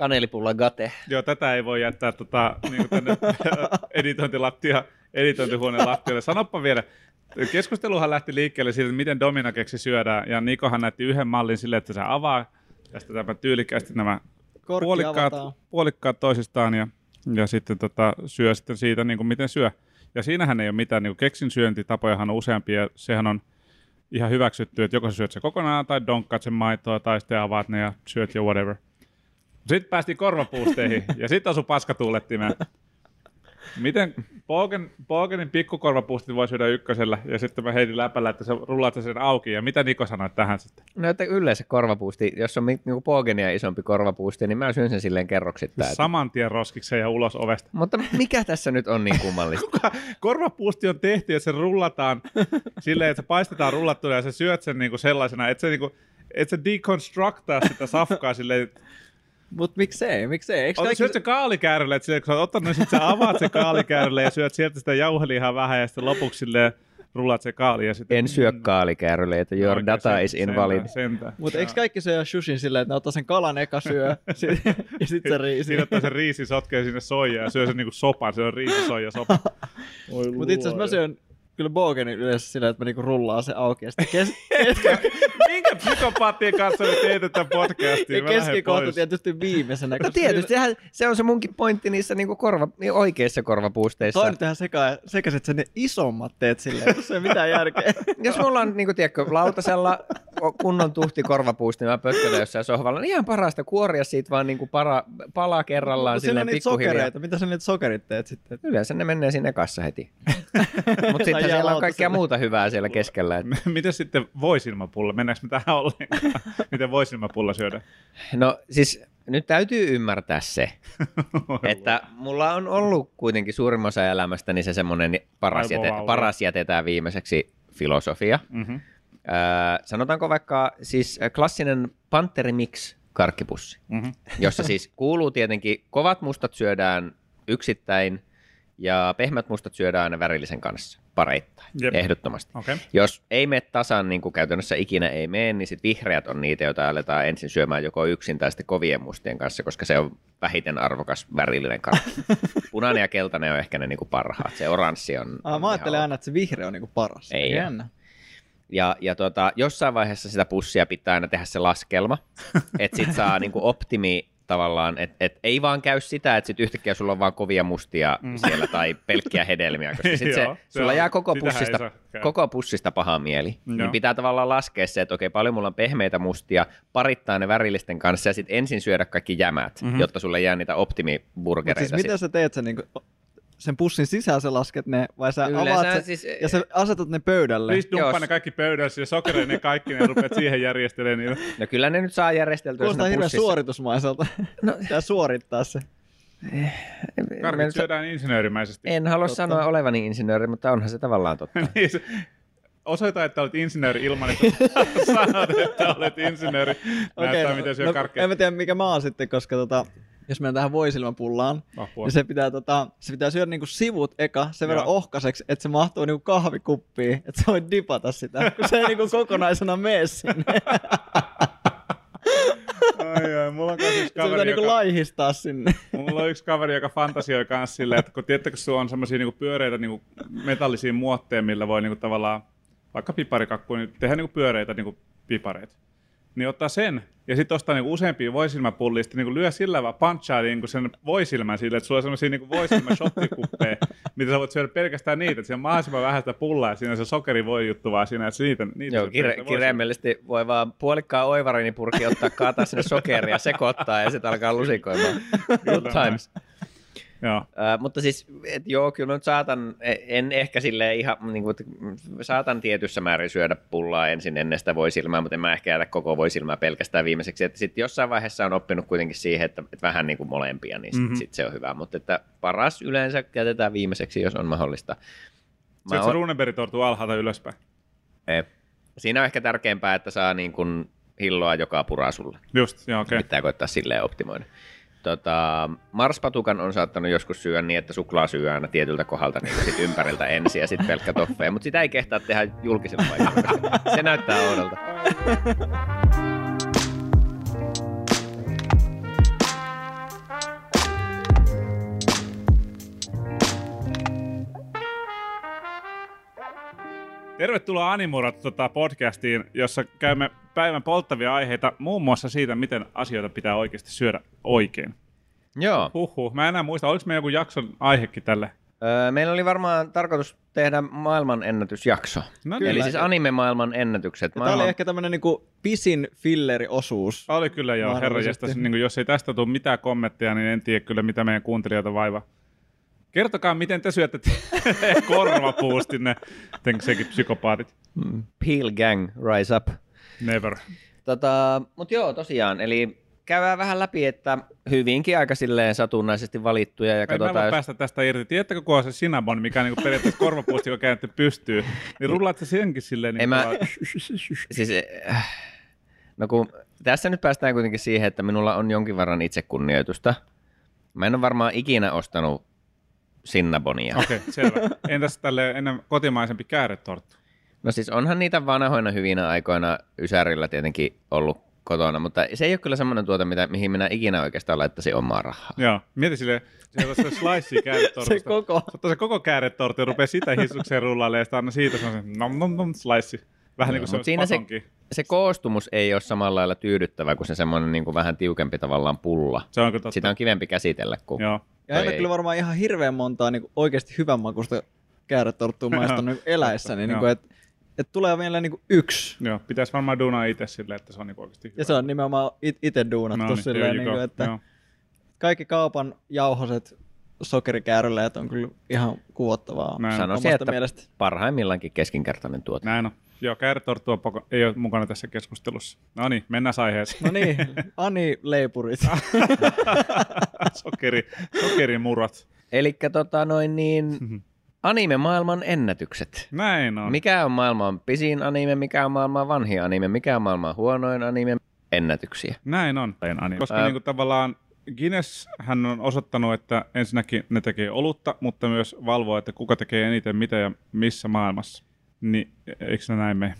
Kanelipulla gate. Joo, tätä ei voi jättää tota, niin tänne editointilattia, editointihuoneen lattialle. Sanoppa vielä, keskusteluhan lähti liikkeelle siitä, miten Dominakeksi syödään, ja Nikohan näytti yhden mallin silleen, että se avaa tästä tämä tyylikästi nämä Korkki puolikkaat, avataan. puolikkaat toisistaan ja, ja sitten tota, syö sitten siitä, niin kuin miten syö. Ja siinähän ei ole mitään, niin kuin keksin syöntitapojahan on useampia, ja sehän on ihan hyväksytty, että joko sä syöt se kokonaan, tai donkkaat sen maitoa, tai sitten avaat ne ja syöt jo whatever. Sitten päästiin korvapuusteihin, ja sitten asu paskatuulettimeen. Miten Pogen, Pogenin pikkukorvapuustit voi syödä ykkösellä, ja sitten mä heitin läpällä, että sä rullaat sen auki, ja mitä Niko sanoi tähän sitten? No että yleensä korvapuusti, jos on niinku Pogenia isompi korvapuusti, niin mä syön sen silleen kerroksittain. Saman tien roskikseen ja ulos ovesta. Mutta mikä tässä nyt on niin kummallista? korvapuusti on tehty, että se rullataan silleen, että se paistetaan rullattuna ja sä syöt sen niinku sellaisena, että se, niinku, että se deconstructaa sitä safkaa silleen, Mut miksei, miksei? Eikö kaikki... syöt se kaalikäärölle, että kun sä oot ottanut, niin sit sä avaat se kaalikäärölle ja syöt sieltä sitä jauhelihaa vähän ja sitten lopuksi silleen rullaat se kaali ja sitten... En syö kaalikäärölle, että your Oikein, data sen- is invalid. Mutta eikö kaikki syö shushin silleen, että ne ottaa sen kalan eka syö, sit, ja sitten se riisi. Siinä ottaa se riisi, sotkee sinne soijaa ja syö sen niinku sopan, se on riisisoija sopa. Mutta itse asiassa mä syön kyllä Bogenin yleensä silleen, että mä niinku rullaan se auki ja sitten kes- kes- Minkä psykopaattien kanssa me teet tätä podcastia? ja keskikohta tietysti viimeisenä. No tietysti, sehän- se on se munkin pointti niissä niinku korva, niin oikeissa korvapuusteissa. Toi ihan seka, sekaisin, että ne isommat teet silleen, se ei mitään järkeä. Jos mulla on, niin kuin, tiedätkö, lautasella kunnon tuhti korvapuusti, niin mä pötkötän jossain sohvalla, niin ihan parasta kuoria siitä vaan niin kuin para, pala kerrallaan Mut on silleen pikkuhiljaa. sokereita. Mitä sä niitä sokerit teet sitten? Yleensä ne menee sinne kassa heti. Mutta sitten siellä on kaikkea muuta hyvää siellä keskellä. Et, Miten sitten voisilmapulla? Mennäänkö me tähän ollenkaan? Miten voisilmapulla syödä? no siis nyt täytyy ymmärtää se, että mulla on ollut kuitenkin suurimman osa elämästäni se semmoinen paras, jäte, paras jätetään viimeiseksi filosofia. Mm-hmm. Öö, sanotaanko vaikka siis klassinen Panteri Mix karkkipussi, Mm-hmm. jossa siis kuuluu tietenkin kovat mustat syödään yksittäin ja pehmät mustat syödään aina värillisen kanssa pareittain, Jep. ehdottomasti. Okei. Jos ei mene tasan, niin kuin käytännössä ikinä ei mene, niin sitten vihreät on niitä, joita aletaan ensin syömään joko yksin tai sitten kovien mustien kanssa, koska se on vähiten arvokas värillinen karkki. Punainen ja keltainen on ehkä ne niin kuin parhaat. Se oranssi on... Ah, on mä ajattelen ihan aina, että se vihreä on niinku paras. Ei Jännä. Ja, ja tota, jossain vaiheessa sitä pussia pitää aina tehdä se laskelma, että sit saa niinku optimi tavallaan, että et ei vaan käy sitä, että sit yhtäkkiä sulla on vaan kovia mustia mm. siellä tai pelkkiä hedelmiä, koska sit se, Joo, se sulla on- jää koko pussista, koko pussista paha mieli. Joo. Niin pitää tavallaan laskea se, että okei, paljon mulla on pehmeitä mustia, parittaa ne värillisten kanssa ja sitten ensin syödä kaikki jämät, mm-hmm. jotta sulle jää niitä Mut optimiburgereita. siis miten sä teet sen, niinku, sen pussin sisään sä lasket ne, vai sä Yleensä avaat sen, siis- ja sä asetat ne pöydälle? Please dumppaa Jos- ne kaikki pöydässä ja sokereinen kaikki, ne rupeat siihen järjestelemään niitä. No kyllä ne nyt saa järjesteltyä Kuulostaa siinä hirveän pussissa. suoritusmaiselta. No, Pitää suorittaa se. Mä Karkit en- syödään insinöörimäisesti. En halua Totta. sanoa olevani insinööri, mutta onhan se tavallaan totta. Niin se- Osoita, että olet insinööri ilman, että sanot, että olet insinööri. Näyttää, miten syö no, karkkeja. en mä tiedä mikä mä oon sitten, koska tota, jos mennään tähän voisilmapullaan, Apua. niin se pitää, tota, se pitää syödä niinku sivut eka sen verran Joo. ohkaiseksi, että se mahtuu niinku kahvikuppiin, että sä voit dipata sitä, kun se ei niinku kokonaisena mene sinne. Ai, ai, mulla on yksi Se kaveri, niinku joka, laihistaa sinne. mulla on yksi kaveri, joka fantasioi kanssa silleen, että kun tiedättekö, sulla on semmoisia niinku pyöreitä niinku metallisia muotteja, millä voi niinku tavallaan, vaikka piparikakku, niin tehdä niinku pyöreitä niinku pipareita. Niin ottaa sen. Ja sitten ostaa niinku useampia voisilmäpullia, sitten niinku lyö sillä vaan punchaa niinku sen voisilmän sille, että sulla on semmoisia niinku voisilmäshottikuppeja, mitä sä voit syödä pelkästään niitä, että siinä on mahdollisimman vähän sitä pullaa ja siinä on se sokeri voi juttu vaan siinä, että niitä, niitä Joo, kire- kirjaimellisesti voi vaan puolikkaan oivarinipurki ottaa, kaataa sinne sokeria, sekoittaa ja sitten alkaa lusikoimaan. Good times. Joo. Uh, mutta siis, et joo, kyllä mä nyt saatan, en ehkä sille ihan, niin kuin, saatan tietyssä määrin syödä pullaa ensin ennen sitä voisilmää, mutta en mä ehkä jätä koko voisilmää pelkästään viimeiseksi. Että sitten jossain vaiheessa on oppinut kuitenkin siihen, että, että vähän niin kuin molempia, niin sit, Mhm. mm-hmm. sit se on hyvä. Mutta että paras yleensä jätetään viimeiseksi, jos on mahdollista. Mä Syötkö oon- runeberry-tortu alhaalta ylöspäin? Eh, Siinä on ehkä tärkeämpää, että saa niin kuin hilloa joka puraa sulle. Just, joo, okei. Okay. Pitää koittaa silleen optimoida. Tota, marspatukan on saattanut joskus syödä niin, että suklaa syö aina tietyltä kohdalta niin sit ympäriltä ensin ja sitten pelkkä toffeja, mutta sitä ei kehtaa tehdä julkisella paikalla. Se näyttää oudolta. Tervetuloa Animurat tota, podcastiin, jossa käymme päivän polttavia aiheita, muun muassa siitä, miten asioita pitää oikeasti syödä oikein. Joo. Huhhuh, mä en enää muista, oliko me joku jakson aihekin tälle? Öö, meillä oli varmaan tarkoitus tehdä maailman ennätysjakso. No Kyllä. Eli siis anime-maailman ennätykset. Tämä oli Maailman... ehkä tämmönen niinku pisin filleriosuus. Oli kyllä joo, herra Mahdollisesti. jestas, niin jos ei tästä tule mitään kommentteja, niin en tiedä kyllä, mitä meidän kuuntelijoita vaivaa. Kertokaa, miten te syötte korvapuustinne, sekin psykopaatit. Mm, Peel Gang, Rise Up. Never. Tota, Mutta joo, tosiaan, eli käydään vähän läpi, että hyvinkin aika silleen satunnaisesti valittuja ja Ei mä katsotaan, jos... päästä tästä irti. Tiedättekö, kun on se Cinnabon, mikä on niin periaatteessa korvapuusti, joka käännetty pystyy, niin rullaat se senkin silleen niin mä- Siis, äh, no kun tässä nyt päästään kuitenkin siihen, että minulla on jonkin verran itsekunnioitusta. Mä en ole varmaan ikinä ostanut Sinnabonia. Okei, okay, selvä. Entäs tälle ennen kotimaisempi kääretorttu? No siis onhan niitä vanhoina hyvinä aikoina Ysärillä tietenkin ollut kotona, mutta se ei ole kyllä semmoinen tuote, mitä, mihin minä ikinä oikeastaan laittaisin omaa rahaa. Joo, mieti se on se slice kääretortusta. Se koko. Se ottaa se koko kääretorttu ja rupeaa sitä hissukseen rullailemaan ja sitten aina siitä semmoisen nom nom nom slice. Vähän niin kuin se siinä se- patonki. Se koostumus ei ole samalla lailla tyydyttävä kuin se semmoinen niin kuin vähän tiukempi tavallaan pulla. Se on totta. Sitä on kivempi käsitellä kuin... Joo. Ja Toi ole ei. kyllä varmaan ihan hirveän montaa niinku oikeasti hyvän makusta kääretorttua maistanut eläessäni. Joo. Niinku, että et tulee vielä niinku yksi. Joo, pitäisi varmaan duunaa itse silleen, että se on niinku oikeasti hyvä. Ja se on nimenomaan it- itse duunattu No niin, silleen, niinku, että Joo. kaikki kaupan jauhoset sokerikääröleet on kyllä ihan kuvottavaa Näin. Sanoisin, että mielestä. parhaimmillaankin keskinkertainen tuote. Näin on. Joo, poko- ei ole mukana tässä keskustelussa. No niin, mennään aiheeseen. No niin, Ani Leipurit. Sokeri, sokerimurat. Eli tota noin niin, Mhm. Anime-maailman ennätykset. Näin on. Mikä on maailman pisin anime, mikä on maailman vanhin anime, mikä on maailman huonoin anime, ennätyksiä. Näin on. Anime. Koska Ää- niinku tavallaan Guinness hän on osoittanut, että ensinnäkin ne tekee olutta, mutta myös valvoo, että kuka tekee eniten mitä ja missä maailmassa. Niin eikö se näin mene?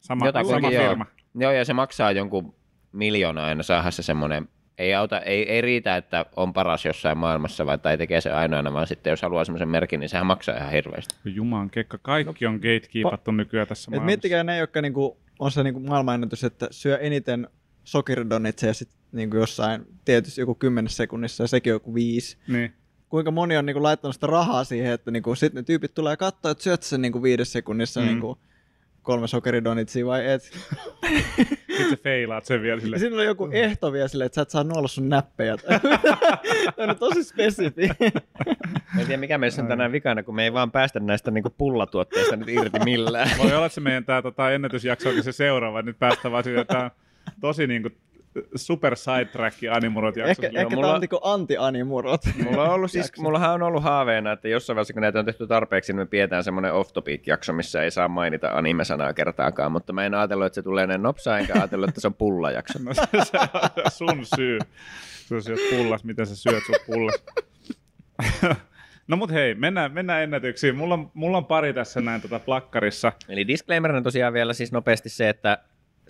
Sama, Jotakuinkin sama joo. firma. Joo, ja se maksaa jonkun miljoona aina saada se semmoinen, ei, auta, ei, ei riitä, että on paras jossain maailmassa vai tai tekee se ainoana, vaan sitten jos haluaa semmoisen merkin, niin sehän maksaa ihan hirveästi. Juman kekka, kaikki on gatekeepattu nykyään tässä Et maailmassa. miettikää ne, jotka niinku, on se niinku maailmanennätys, että syö eniten sokeridonitseja sit niinku jossain tietysti joku kymmenessä sekunnissa ja sekin on joku viisi. Niin. Kuinka moni on niinku laittanut sitä rahaa siihen, että niinku, sitten ne tyypit tulee katsoa, että syöt sen niinku viides sekunnissa mm. niinku kolme sokeridonitsia vai et. Sitten sä feilaat sen vielä Ja sille. siinä on joku ehto vielä silleen, että sä et saa nuolla sun näppejä. Tämä on tosi spesifi. Mä en tiedä, mikä meissä on tänään vikana, kun me ei vaan päästä näistä niinku pullatuotteista nyt irti millään. Voi olla, että se meidän tää, tota, ennätysjakso onkin se seuraava. Nyt päästään vaan siihen, että tosi niinku super sidetrack animurot jakso. ehkä ehkä mulla- tää on niinku anti-animurot. Mulla on ollut siis, Jakso. mullahan on ollut haaveena, että jossain vaiheessa, kun näitä on tehty tarpeeksi, niin me pidetään semmoinen off topic jakso, missä ei saa mainita anime-sanaa kertaakaan, mutta mä en ajatellut, että se tulee näin nopsaa, enkä ajatellut, että se on pullajakso. No se, se on sun syy. Sä syöt pullas, miten sä syöt sun pullas. no mut hei, mennään, mennään ennätyksiin. Mulla on, mulla on pari tässä näin tota plakkarissa. Eli disclaimerina tosiaan vielä siis nopeasti se, että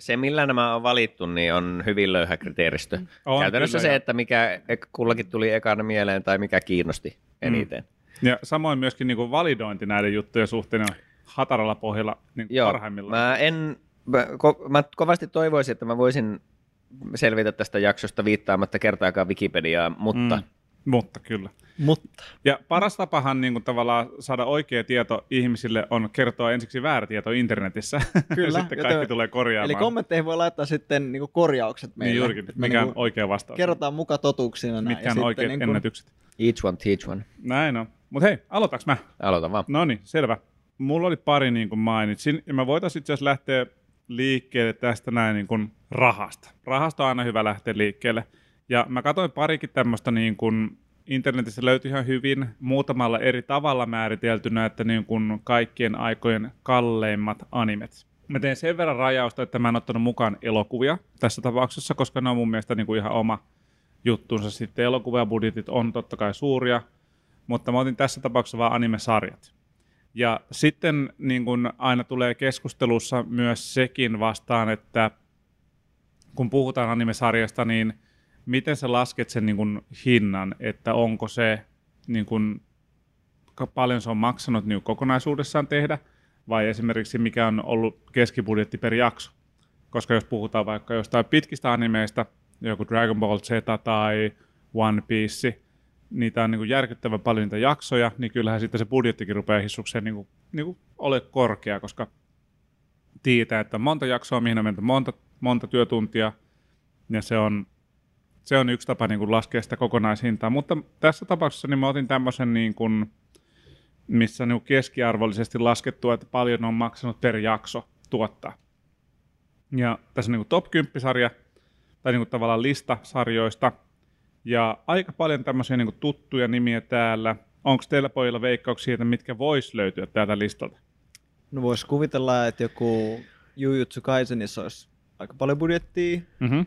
se, millä nämä on valittu, niin on hyvin löyhä kriteeristö. On Käytännössä kyllä, se, että mikä kullakin tuli ekana mieleen tai mikä kiinnosti eniten. Ja samoin myöskin niinku validointi näiden juttujen suhteen on hataralla pohjalla niin Joo, parhaimmillaan. mä en, mä, ko, mä kovasti toivoisin, että mä voisin selvitä tästä jaksosta viittaamatta kertaakaan Wikipediaa, mutta Mm, mutta kyllä. Mutta Ja paras tapahan niin kuin tavallaan saada oikea tieto ihmisille on kertoa ensiksi väärä tieto internetissä. Kyllä, ja sitten joten- kaikki tulee korjaamaan. Eli kommentteihin voi laittaa sitten niinku korjaukset meille. niin juurikin, että me mikä on niinku oikea vastaus. kerrotaan muka totuuksina näin. Mitkä ja on sitten oikeat niinku- ennätykset. each one teach one. Näin on. Mutta hei, aloitaks mä? Aloita vaan. No niin, selvä. Mulla oli pari niin kuin mainitsin, ja mä voitaisiin itse asiassa lähteä liikkeelle tästä näin niin kuin rahasta. Rahasta on aina hyvä lähteä liikkeelle. Ja mä katsoin parikin tämmöistä niin kuin internetissä löytyi ihan hyvin muutamalla eri tavalla määriteltynä, että niin kuin kaikkien aikojen kalleimmat animet. Mä teen sen verran rajausta, että mä en ottanut mukaan elokuvia tässä tapauksessa, koska ne on mun mielestä niin kuin ihan oma juttunsa. Sitten elokuvabudjetit on totta kai suuria, mutta mä otin tässä tapauksessa vaan anime-sarjat. Ja sitten niin kun aina tulee keskustelussa myös sekin vastaan, että kun puhutaan anime-sarjasta, niin miten sä lasket sen niin kun hinnan, että onko se niin ka- paljon se on maksanut niin kokonaisuudessaan tehdä, vai esimerkiksi mikä on ollut keskibudjetti per jakso. Koska jos puhutaan vaikka jostain pitkistä animeista, joku Dragon Ball Z tai One Piece, niitä on niin kuin järkyttävän paljon niitä jaksoja, niin kyllähän sitten se budjettikin rupeaa hissukseen niin kuin, niin kuin ole korkea, koska tietää, että monta jaksoa, mihin on monta, monta työtuntia, ja se on, se on yksi tapa niin kuin laskea sitä kokonaishintaa. Mutta tässä tapauksessa niin mä otin tämmöisen, niin kuin, missä niin kuin keskiarvollisesti laskettu, että paljon on maksanut per jakso tuottaa. Ja tässä on niin kuin top 10-sarja, tai niin kuin tavallaan lista sarjoista, ja aika paljon tämmöisiä niin kuin tuttuja nimiä täällä. Onko teillä pojilla veikkauksia, että mitkä vois löytyä täältä listalta? No voisi kuvitella, että joku Jujutsu Kaisenissa olisi aika paljon budjettia, Mm-hmm.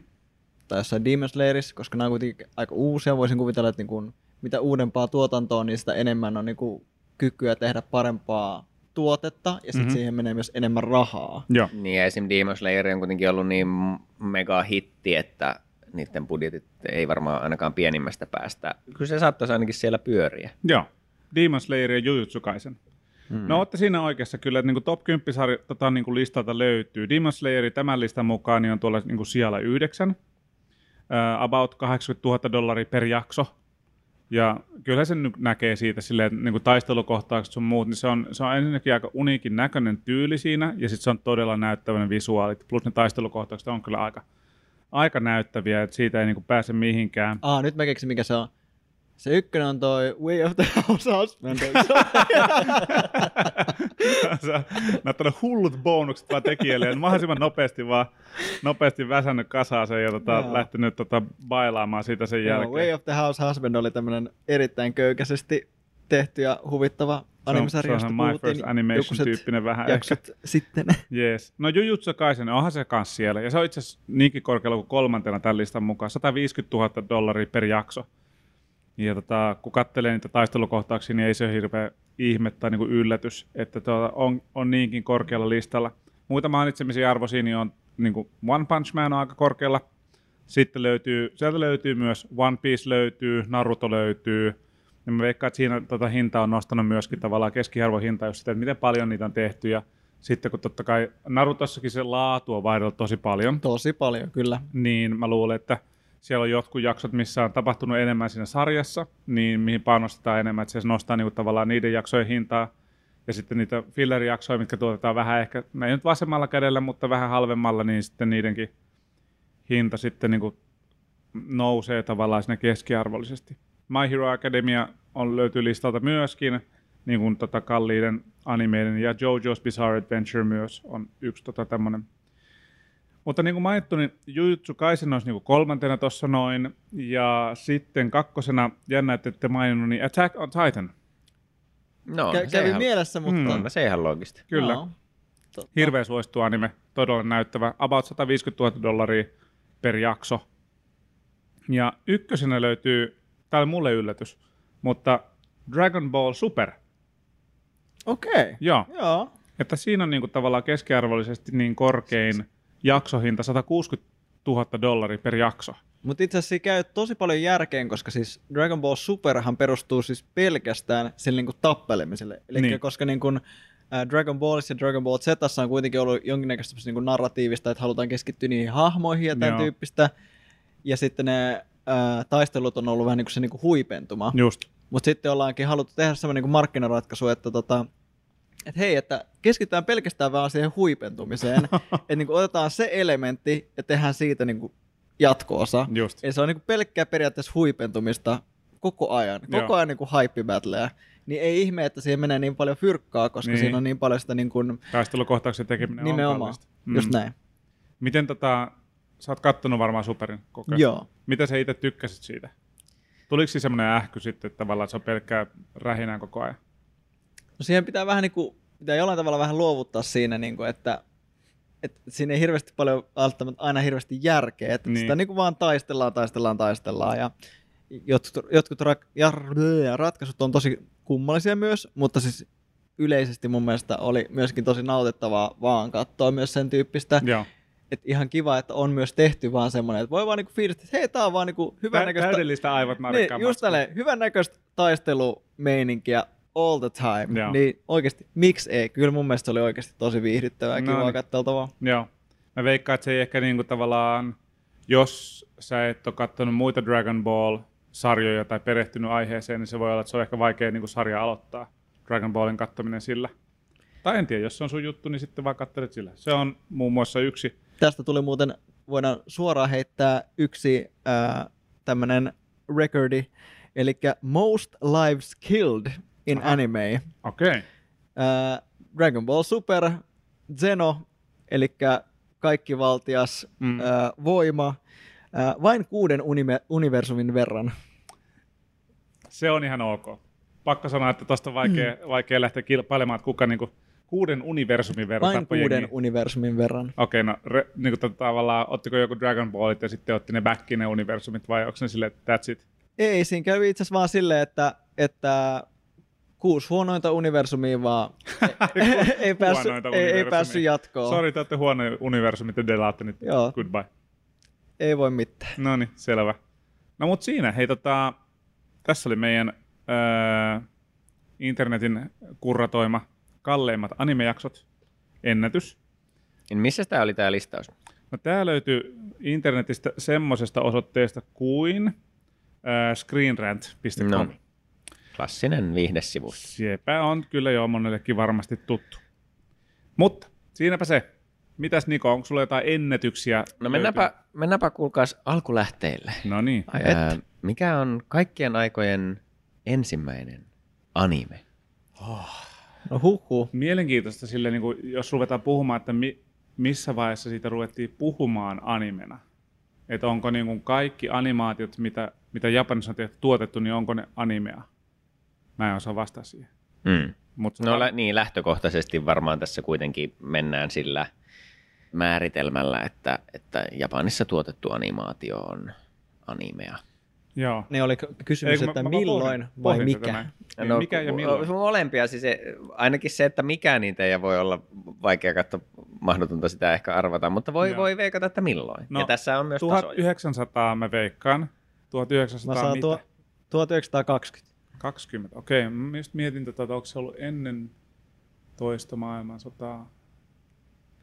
Tai jossain Demon Slayerissa, koska nämä on kuitenkin aika uusia. Voisin kuvitella, että niin kun, mitä uudempaa tuotantoa, niin sitä enemmän on niin kuin kykyä tehdä parempaa tuotetta, ja sitten Mhm. mm-hmm. siihen menee myös enemmän rahaa. Joo. Niin ja esim. Demon Slayer on kuitenkin ollut niin mega hitti, että niiden budjetit ei varmaan ainakaan pienimmästä päästä. Kyllä se saattaisi ainakin siellä pyöriä. Joo. Demon Slayer ja Jujutsu Kaisen. Hmm. No olette siinä oikeassa kyllä, että niin top 10 sarja, tota, niin listalta löytyy. Demon Slayer tämän listan mukaan niin on tuolla niin kuin siellä yhdeksän. Uh, about 80 000 dollaria per jakso. Ja kyllä nyt näkee siitä silleen, että niin taistelukohtaukset sun muut, niin se on, se on ensinnäkin aika uniikin näköinen tyyli siinä, ja sitten se on todella näyttävän visuaalit. Plus ne taistelukohtaukset on kyllä aika, aika näyttäviä, että siitä ei niin pääse mihinkään. Ah, nyt mä keksin, mikä se on. Se ykkönen on toi Way of the House Husband. Sä näyttänyt hullut bonukset vaan tekijälle mahdollisimman nopeasti vaan nopeasti väsännyt kasaan sen ja tota, Joo. lähtenyt tota, bailaamaan siitä sen Joo, jälkeen. Way of the House Husband oli tämmönen erittäin köykäisesti tehty ja huvittava animesarja, on josta My First Animation jokuset tyyppinen vähän ehkä. sitten. Yes. No Jujutsu Kaisen, onhan se kans siellä. Ja se on itse asiassa niinkin korkealla kuin kolmantena tämän listan mukaan. 150 000 dollaria per jakso. Ja tota, kun katselee niitä taistelukohtauksia, niin ei se ole hirveä ihme tai niin kuin yllätys, että tuota, on, on niinkin korkealla listalla. Muita mainitsemisia arvoisia niin on niin kuin One Punch Man on aika korkealla. Sitten löytyy, sieltä löytyy myös One Piece löytyy, Naruto löytyy. Ja mä veikkaan, että siinä tota hinta on nostanut myöskin tavallaan keskiarvohinta, jos sitä, että miten paljon niitä on tehty. Ja sitten kun totta kai Narutossakin se laatu on vaihdellut tosi paljon, Tosi paljon, kyllä. niin mä luulen, että siellä on jotkut jaksot, missä on tapahtunut enemmän siinä sarjassa, niin mihin panostetaan enemmän, että se nostaa niinku tavallaan niiden jaksojen hintaa. Ja sitten niitä fillerijaksoja, mitkä tuotetaan vähän ehkä, no ei nyt vasemmalla kädellä, mutta vähän halvemmalla, niin sitten niidenkin hinta sitten niinku nousee tavallaan siinä keskiarvollisesti. My Hero Academia on, löytyy listalta myöskin, niin kuin tota kalliiden animeiden, ja JoJo's Bizarre Adventure myös on yksi tota tämmöinen mutta niin kuin mainittu, niin Jujutsu Kaisen olisi niin kuin kolmantena tuossa noin, ja sitten kakkosena, jännä, että ette maininnut, niin Attack on Titan. No, Kä- kävi ihan, mielessä, mutta... Mm. se ihan loogista. Kyllä. Totta. hirveä suosittu anime, todella näyttävä, about 150 000 dollaria per jakso. Ja ykkösenä löytyy, tämä oli mulle yllätys, mutta Dragon Ball Super. Okei. Joo, Joo. että siinä on niin kuin tavallaan keskiarvollisesti niin korkein jaksohinta 160 000 dollaria per jakso. Mutta itse asiassa käy tosi paljon järkeen, koska siis Dragon Ball Superhan perustuu siis pelkästään sille niinku tappelemiselle. Eli Niin. niin. koska niinku, äh, Dragon Ballissa ja Dragon Ball Zssä on kuitenkin ollut jonkinnäköistä niinku narratiivista, että halutaan keskittyä niihin hahmoihin ja tämän Joo. tyyppistä. Ja sitten ne äh, taistelut on ollut vähän niinku se niinku huipentuma. Just. Mutta sitten ollaankin haluttu tehdä semmoinen niin markkinaratkaisu, että tota, et hei, että keskitytään pelkästään vaan siihen huipentumiseen. että niin otetaan se elementti ja tehdään siitä niin jatko-osa. Just. Eli se on niin pelkkää periaatteessa huipentumista koko ajan. Koko Joo. ajan niin hype Niin ei ihme, että siihen menee niin paljon fyrkkaa, koska Niin. siinä on niin paljon sitä niin kuin, Taistelukohtauksen tekeminen on nimenomaan. kallista. Mm. Just näin. Miten tota, sä oot kattonut varmaan Superin koko ajan. Joo. Mitä sä itse tykkäsit siitä? Tuliko siis semmoinen ähky sitten, että tavallaan että se on pelkkää rähinää koko ajan? No siihen pitää vähän niin kuin, pitää jollain tavalla vähän luovuttaa siinä, niin kuin, että, että siinä ei hirveästi paljon välttämättä aina hirveästi järkeä, että Niin. sitä niin kuin vaan taistellaan, taistellaan, taistellaan ja jotkut, jotkut rak, ja, ja ratkaisut on tosi kummallisia myös, mutta siis yleisesti mun mielestä oli myöskin tosi nautittavaa vaan katsoa myös sen tyyppistä, Joo. että ihan kiva, että on myös tehty vaan semmoinen, että voi vaan niinku fiilistää, että hei, tää on vaan niinku hyvän Tä- näköistä täydellistä aivot niin, just tälleen, hyvän näköistä taistelumeininkiä all the time. Joo. Niin oikeasti, miksi ei? Kyllä mun mielestä se oli oikeasti tosi viihdyttävää No kivaa niin. katteltavaa. Joo. Mä veikkaan, että se ei ehkä niinku tavallaan, jos sä et ole katsonut muita Dragon Ball-sarjoja tai perehtynyt aiheeseen, niin se voi olla, että se on ehkä vaikea niinku sarja aloittaa Dragon Ballin kattominen sillä. Tai en tiedä, jos se on sun juttu, niin sitten vaan katselet sillä. Se on muun muassa yksi. Tästä tuli muuten, voidaan suoraan heittää yksi äh, tämmönen recordi, eli Most Lives Killed in Aha. Anime. Okei. Okay. Äh, Dragon Ball Super, Zeno, eli kaikki valtias Mm. äh, voima, äh, vain kuuden unime- universumin verran. Se on ihan ok. Pakko sanoa, että tosta on vaikea, mm. vaikea lähteä kilpailemaan, että kuka niinku kuuden universumin verran Vain kuuden jengiä. universumin verran. Okei, no re, niin kuin tavallaan, ottiko joku Dragon Ballit ja sitten otti ne back ne universumit vai onko ne silleen, että that's it? Ei, siinä kävi itse asiassa vaan silleen, että, että kuusi huonointa universumia vaan ei, ei, Huonointa ei, ei päässyt jatkoon. Sori, te olette huono universumit ja delaatte nyt. Joo. Goodbye. Ei voi mitään. No niin, selvä. No mut siinä, hei tota, tässä oli meidän öö, internetin kurratoima kalleimmat animejaksot. Ennätys. Niin missä tämä oli tämä listaus? No tää löytyy internetistä semmosesta osoitteesta kuin öö, screenrant.com. No. Klassinen viihdesivu. Sepä on kyllä jo monellekin varmasti tuttu. Mutta siinäpä se. Mitäs Niko, onko sulla jotain ennätyksiä? No mennäänpä, mennäänpä kuulkaas alkulähteille. No niin. Et. mikä on kaikkien aikojen ensimmäinen anime? No huhhuh. Mielenkiintoista sille, niin kuin, jos ruvetaan puhumaan, että mi, missä vaiheessa siitä ruvettiin puhumaan animena. Että onko niin kuin kaikki animaatiot, mitä, mitä Japanissa on tehty, tuotettu, niin onko ne animea? Mä en osaa vastata siihen. Mm. Mut No lä- niin, lähtökohtaisesti varmaan tässä kuitenkin mennään sillä määritelmällä, että, että Japanissa tuotettu animaatio on animea. Joo. Niin oli kysymys, Ei, kun että mä- mä milloin pohdin- vai pohdin tätä mikä? Niin, mikä ja milloin? Molempia, siis se, ainakin se, että mikä niitä ei voi olla vaikea katsoa, mahdotonta sitä ehkä arvata, mutta voi, Joo. voi veikata, että milloin. No, ja tässä on myös tasoja. 1900 mä veikkaan. 1900 Mä saan mitä? tuo 1920. 20. Okei, mä just mietin tätä, että onko se ollut ennen toista maailmansotaa.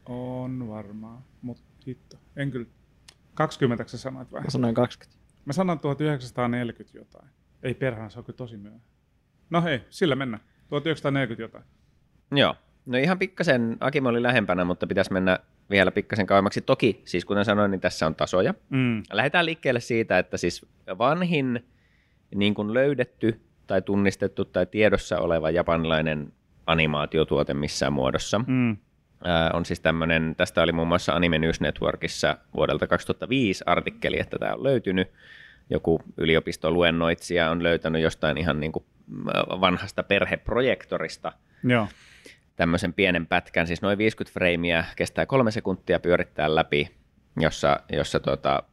On varmaan, mutta hitto. En kyllä. 20 sä sanoit vai? Mä sanoin 20. Mä sanon 1940 jotain. Ei perhana, se on kyllä tosi myöhään. No hei, sillä mennään. 1940 jotain. Joo. No ihan pikkasen, Akim oli lähempänä, mutta pitäisi mennä vielä pikkasen kauemmaksi. Toki, siis kuten sanoin, niin tässä on tasoja. Mm. Lähdetään liikkeelle siitä, että siis vanhin niin kuin löydetty tai tunnistettu tai tiedossa oleva japanilainen animaatiotuote missään muodossa Mm. ää, on siis tämmöinen, tästä oli muun muassa Anime News Networkissa vuodelta 2005 artikkeli, että tämä on löytynyt. Joku yliopistoluennoitsija on löytänyt jostain ihan niin kuin vanhasta perheprojektorista Joo. tämmöisen pienen pätkän, siis noin 50 freimiä, kestää kolme sekuntia pyörittää läpi, jossa, jossa tuota,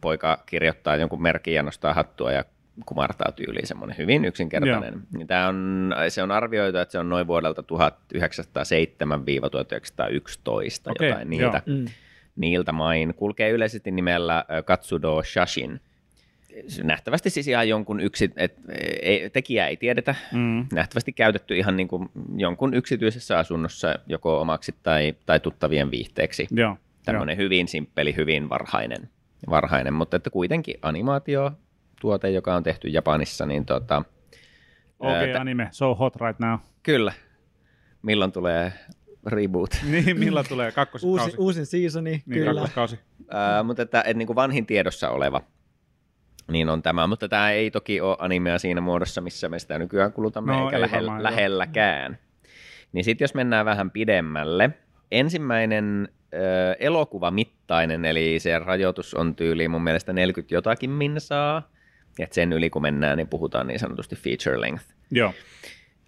poika kirjoittaa jonkun merkin ja nostaa hattua ja kumartaa tyyliin semmoinen hyvin yksinkertainen. Niin tää on, se on arvioitu, että se on noin vuodelta 1907-1911, Okei, jotain niiltä, Mm. niiltä main. Kulkee yleisesti nimellä Katsudo Shashin. Nähtävästi siis ihan jonkun yksi, et, ei, tekijä ei tiedetä, Mm. nähtävästi käytetty ihan niin kuin jonkun yksityisessä asunnossa joko omaksi tai, tai tuttavien viihteeksi. Joo. Tämmöinen hyvin simppeli, hyvin varhainen, varhainen mutta että kuitenkin animaatio tuote, joka on tehty Japanissa, niin tota, Okei, okay, anime. So hot right now. kyllä. Milloin tulee reboot? niin, milloin tulee kakkoskausi? Uusi, uusin seasoni, niin, kyllä. kakkoskausi. Ää, mutta että, että niin kuin vanhin tiedossa oleva niin on tämä, mutta tämä ei toki ole animea siinä muodossa, missä me sitä nykyään kulutamme, No, eikä ei lähellä, varmaan, lähelläkään. Niin sitten jos mennään vähän pidemmälle, ensimmäinen ö, elokuvamittainen, eli se rajoitus on tyyli mun mielestä 40 jotakin minsaa, että sen yli kun mennään, niin puhutaan niin sanotusti feature length Joo.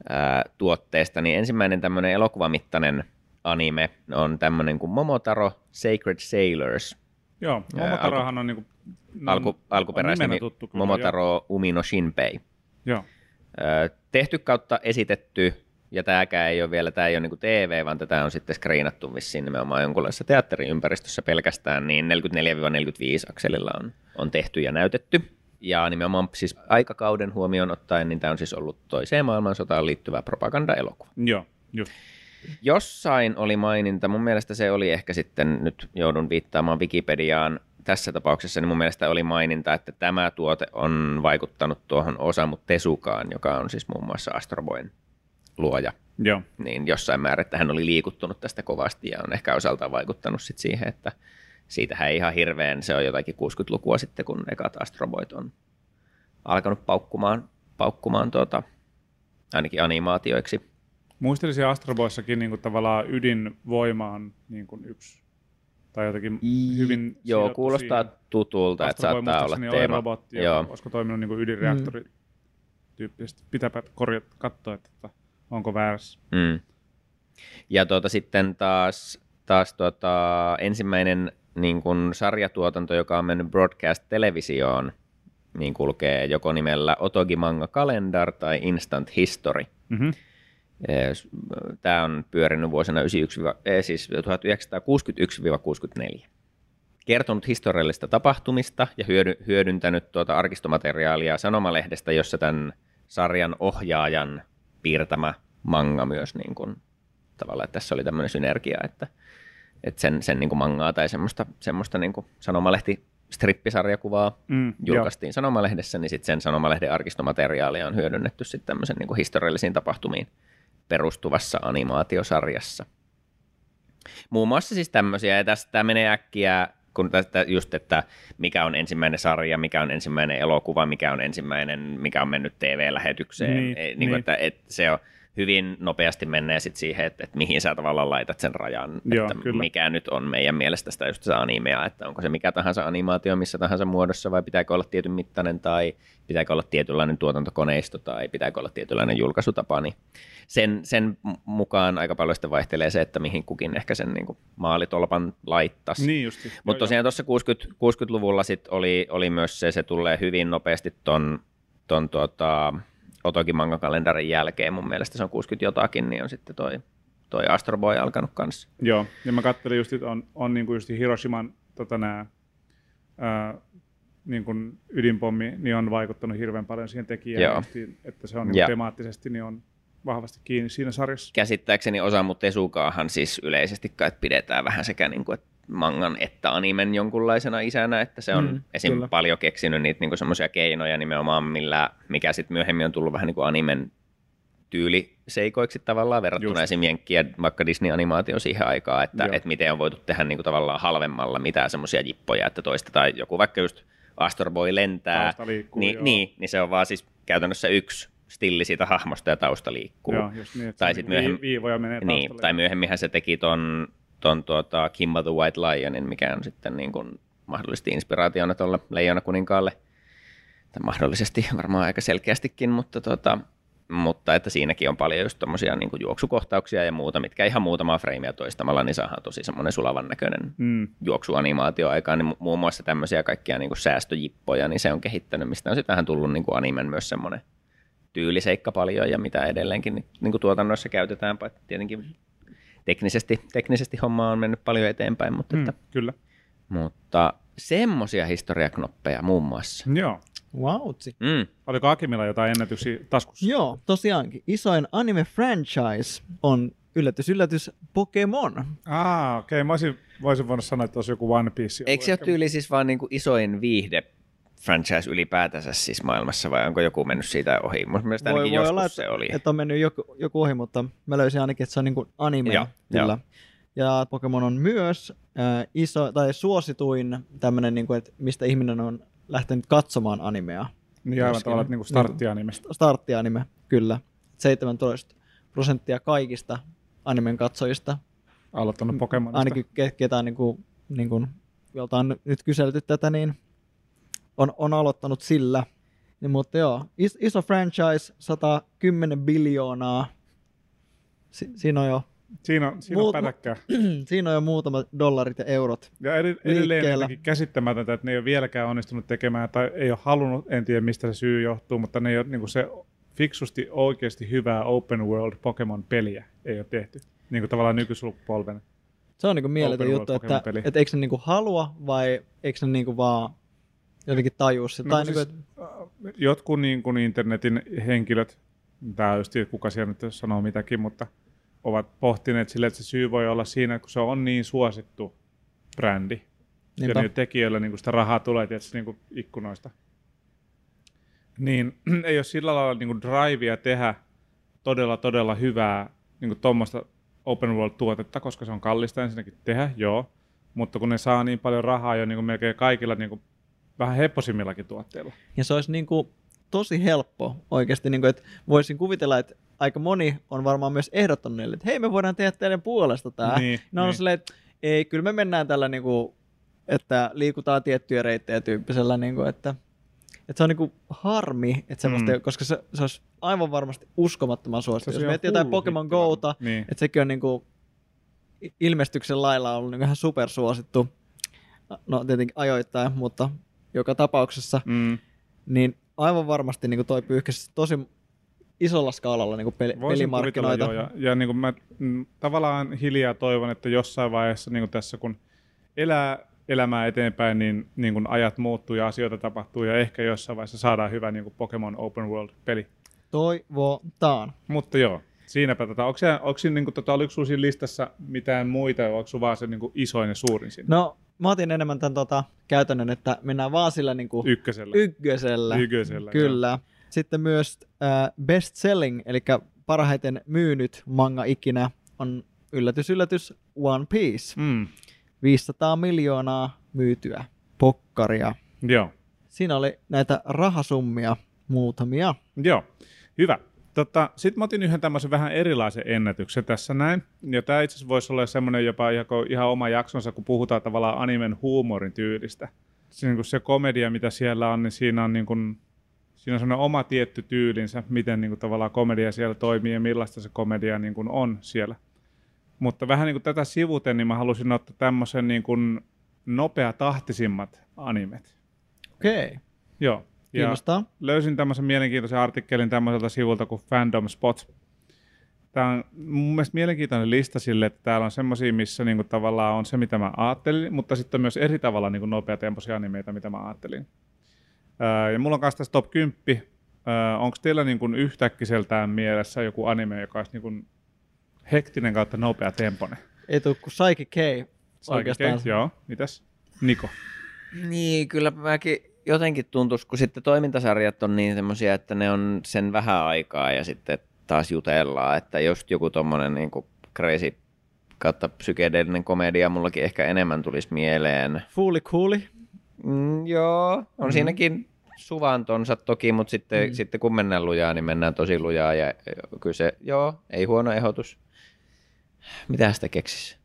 ää, tuotteesta, niin ensimmäinen tämmöinen elokuvamittainen anime on tämmöinen kuin Momotaro Sacred Sailors, Joo, Ää, Momotarohan on niinku... Alku, nimenä tuttu kyllä, Momotaro Umino Shinpei. Joo. Ö, tehty kautta esitetty, ja tämäkään ei ole vielä, tämä ei ole niin TV, vaan tätä on sitten screenattu vissiin nimenomaan jonkunlaisessa teatteriympäristössä pelkästään, niin 44-45 akselilla on, on tehty ja näytetty. Ja nimenomaan siis aikakauden huomioon ottaen, niin tämä on siis ollut toiseen maailmansotaan liittyvä propaganda-elokuva. Joo, just. Jossain oli maininta, mun mielestä se oli ehkä sitten, nyt joudun viittaamaan Wikipediaan, tässä tapauksessa niin mun mielestä oli maininta, että tämä tuote on vaikuttanut tuohon Osamu Tesukaan, joka on siis muun muassa Astroboyn luoja, Joo. niin jossain määrin, että hän oli liikuttunut tästä kovasti ja on ehkä osaltaan vaikuttanut sit siihen, että siitähän ei ihan hirveän, se on jotakin 60-lukua sitten, kun ekat Astroboyt on alkanut paukkumaan, paukkumaan tuota, ainakin animaatioiksi. Muistelisin Astro Boyssakin niin kuin tavallaan ydinvoima on niin kuin yksi, tai jotenkin I- hyvin Joo, kuulostaa siihen. tutulta, että Astro Boy saattaa olla oli teema. robotti, joka Joo. olisiko toiminut niin kuin ydinreaktori Mm. tyyppisesti. Pitääpä korjata, katsoa, että, että onko väärässä. Mm. Ja tuota, sitten taas, taas tuota, ensimmäinen niin kuin sarjatuotanto, joka on mennyt broadcast-televisioon, niin kulkee joko nimellä Otogi Manga Calendar tai Instant History. Mm-hmm. Tämä on pyörinyt vuosina 91, eh, siis 1961-64. Kertonut historiallisista tapahtumista ja hyödy, hyödyntänyt tuota arkistomateriaalia sanomalehdestä, jossa tämän sarjan ohjaajan piirtämä manga myös niin kuin, tavallaan, että tässä oli tämmöinen synergia, että, että sen, sen niin kuin mangaa tai semmoista, semmoista niin kuin sanomalehti strippisarjakuvaa Mm, julkaistiin sanomalehdessä, niin sitten sen sanomalehden arkistomateriaalia on hyödynnetty sitten tämmöisen niin kuin historiallisiin tapahtumiin perustuvassa animaatiosarjassa. Muun muassa siis tämmöisiä, ja tästä tämä menee äkkiä, kun tästä just, että mikä on ensimmäinen sarja, mikä on ensimmäinen elokuva, mikä on ensimmäinen, mikä on mennyt TV-lähetykseen, Niin, niin, niin niin. Kuin, että, että se on hyvin nopeasti menee sit siihen, että, että mihin sä tavallaan laitat sen rajan, Joo, että kyllä. mikä nyt on meidän mielestä sitä just animea, että onko se mikä tahansa animaatio missä tahansa muodossa vai pitääkö olla tietyn mittainen tai pitääkö olla tietynlainen tuotantokoneisto tai pitääkö olla tietynlainen julkaisutapa, niin sen, sen mukaan aika paljon sitten vaihtelee se, että mihin kukin ehkä sen niin kuin maalitolpan laittaisi. Niin justi. Mutta tosiaan tuossa 60, 60-luvulla sit oli, oli myös se, se tulee hyvin nopeasti ton, ton tuota, Otogi manga-kalendarin jälkeen, mun mielestä se on 60 jotakin, niin on sitten toi, toi Astro Boy alkanut kanssa. Joo, ja mä katselin just, että on, on niin kuin just Hiroshiman tota, nää, ää, niin kuin ydinpommi, niin on vaikuttanut hirveän paljon siihen tekijään, Joo. justiin, että se on niin temaattisesti niin on vahvasti kiinni siinä sarjassa. Käsittääkseni Osamu Tesukaahan siis yleisesti kai pidetään vähän sekä niin kuin, että mangan että animen jonkunlaisena isänä, että se on Mm, esim. kyllä. paljon keksinyt niitä niin semmoisia keinoja nimenomaan, millä, mikä sitten myöhemmin on tullut vähän niin kuin animen tyyliseikoiksi tavallaan verrattuna Just. esim. Jenkkiä, vaikka Disney-animaatio siihen aikaan, että, Joo. että miten on voitu tehdä niin kuin tavallaan halvemmalla mitään semmoisia jippoja, että toistetaan joku vaikka just Astor Boy lentää, liikkuu, niin, joo. niin, niin se on vaan siis käytännössä yksi stilli siitä hahmosta ja tausta liikkuu. Joo, just niin, Tai sit niin kuin myöhemmin- vii- viivoja menee Niin, tai myöhemminhän se teki ton, ton tuota Kimba the White Lionin, mikä on sitten niin kuin mahdollisesti inspiraationa tuolle Leijona kuninkaalle. Tai mahdollisesti varmaan aika selkeästikin, mutta, tuota, mutta että siinäkin on paljon just tommosia niin kuin juoksukohtauksia ja muuta, mitkä ihan muutamaa freimiä toistamalla, niin saadaan tosi semmoinen sulavan näköinen Mm, juoksuanimaatio aikaan, niin mu- muun muassa tämmöisiä kaikkia niin kuin säästöjippoja, niin se on kehittänyt, mistä on sitten vähän tullut niin kuin animen myös semmoinen tyyliseikka paljon ja mitä edelleenkin niin, niin kuin tuotannoissa käytetään, paitsi tietenkin teknisesti, teknisesti homma on mennyt paljon eteenpäin, mutta, mm, että, kyllä. mutta semmoisia historiaknoppeja muun muassa. Joo. Vautsi. Mm. Oliko Akimilla jotain ennätyksiä taskussa? Joo, tosiaankin. Isoin anime-franchise on yllätys, yllätys, Pokemon. Ah, okei. Okay. Mä olisin, voisin voinut sanoa, että olisi joku One Piece. Eikö se ole tyyli siis vaan niin kuin isoin viihde franchise ylipäätänsä siis maailmassa vai onko joku mennyt siitä ohi? Mun mielestä ainakin joskus olla, se oli. että on mennyt joku, joku ohi, mutta mä löysin ainakin, että se on niin kuin anime. Joo, kyllä. Ja Pokemon on myös äh, iso tai suosituin tämmöinen, niin kuin, että mistä ihminen on lähtenyt katsomaan animea. Niin aivan tavallaan niin kuin starttianimesta. Starttianime, kyllä. 17 prosenttia kaikista animen katsojista, Aloittanut Pokemonista. ainakin ke- ketä on, niin kuin, niin kuin, jolta on nyt kyselty tätä, niin on, on aloittanut sillä. Niin, mutta joo, is, iso franchise, 110 biljoonaa. Si, siinä on jo Siinä on, siinä on Muut- pätäkkää. siinä on jo muutamat dollarit ja eurot. Ja ed- edelleen jotenkin käsittämätöntä, että ne ei ole vieläkään onnistunut tekemään tai ei ole halunnut, en tiedä mistä se syy johtuu, mutta ne ei ole niin kuin se fiksusti oikeasti hyvää open world Pokemon-peliä ei ole tehty. Niin kuin tavallaan Se on niinku mieletön Open juttu, että, että eikö ne niinku halua vai eikö ne niinku vaan jotenkin tajus. No, tai siis, niin kuin, äh, jotkut niin kuin internetin henkilöt, tämä just kuka siellä nyt sanoo mitäkin, mutta ovat pohtineet sille, että se syy voi olla siinä, että kun se on niin suosittu brändi, Niinpä. ja niillä tekijöillä niin kuin sitä rahaa tulee tietysti niin kuin ikkunoista, niin ei ole sillä lailla niin kuin drivea tehdä todella, todella hyvää niin tuommoista open world-tuotetta, koska se on kallista ensinnäkin tehdä, joo, mutta kun ne saa niin paljon rahaa jo niin kuin melkein kaikilla niin kuin vähän hepposimmillakin tuotteilla. Ja se olisi niin kuin tosi helppo oikeasti, niin kuin, että voisin kuvitella, että aika moni on varmaan myös ehdottanut niille, että hei me voidaan tehdä teidän puolesta tämä. Niin, ne on niin. silleen, että ei, kyllä me mennään tällä niin kuin, että liikutaan tiettyjä reittejä tyyppisellä, niin kuin, että, että se on niin kuin harmi, että semmoista, Mm. koska se, se olisi aivan varmasti uskomattoman suosittu. Jos miettii jotain Pokemon hitti varmaan. Gota, Niin. että sekin on niin kuin ilmestyksen lailla ollut niin ihan supersuosittu, no tietenkin ajoittain, mutta joka tapauksessa, Mm. niin aivan varmasti niin kuin toi pyyhkäsi tosi isolla skaalalla niin kuin peli, Voisin pelimarkkinoita. joo, ja, ja niin kuin mä mm, tavallaan hiljaa toivon, että jossain vaiheessa niin kuin tässä kun elää elämää eteenpäin, niin, niin kuin ajat muuttuu ja asioita tapahtuu ja ehkä jossain vaiheessa saadaan hyvä niin kuin Pokemon Open World-peli. Toivotaan. Mutta joo, siinäpä tätä. Onko, onko, siinä, niin kuin, tota, oliko sinulla siinä listassa mitään muita, vai onko sinulla vaan se niin kuin isoin ja suurin siinä No, mä otin enemmän tämän tota, käytännön, että mennään vaan sillä niin kuin ykkösellä? ykkösellä. Ykkösellä, Kyllä. Sitten myös äh, best selling, eli parhaiten myynyt manga ikinä on yllätys, yllätys, One Piece. Mm, 500 miljoonaa myytyä pokkaria. joo. Siinä oli näitä rahasummia muutamia. Joo, hyvä. Tota, Sitten mä otin yhden tämmöisen vähän erilaisen ennätyksen tässä näin. Ja tämä itse asiassa voisi olla semmoinen jopa ihan, ihan oma jaksonsa, kun puhutaan tavallaan animen huumorin tyylistä. Se, niin kuin se komedia, mitä siellä on, niin siinä on, niin kuin, siinä on semmoinen oma tietty tyylinsä, miten niin kuin, tavallaan komedia siellä toimii ja millaista se komedia niin kuin, on siellä. Mutta vähän niin kuin tätä sivuten, niin mä halusin ottaa tämmöisen niin kuin nopeatahtisimmat animet. Okei, okay. Joo. Ja kiinnostaa. löysin tämmöisen mielenkiintoisen artikkelin tämmöiseltä sivulta kuin Fandom Spot. Tämä on mun mielestä mielenkiintoinen lista sille, että täällä on semmoisia, missä niinku tavallaan on se, mitä mä ajattelin, mutta sitten on myös eri tavalla niinku nopeatempoisia animeita, mitä mä ajattelin. Öö, ja mulla on kanssa tässä top 10. Öö, Onko teillä niinku yhtäkkiseltään mielessä joku anime, joka olisi niinku hektinen kautta nopea temponen? Ei tuu kuin Psyche K oikeastaan. Joo, mitäs? Niko. Niin, kyllä mäkin jotenkin tuntuisi, kun sitten toimintasarjat on niin semmoisia, että ne on sen vähän aikaa ja sitten taas jutellaan, että just joku tommonen niin kuin crazy kautta psykedeellinen komedia mullakin ehkä enemmän tulisi mieleen. Fully cooli. Mm, joo, on mm-hmm. siinäkin suvantonsa toki, mutta sitten, Mm. mm. sitten kun mennään lujaa, niin mennään tosi lujaa ja kyllä se, joo, ei huono ehdotus. Mitä sitä keksis?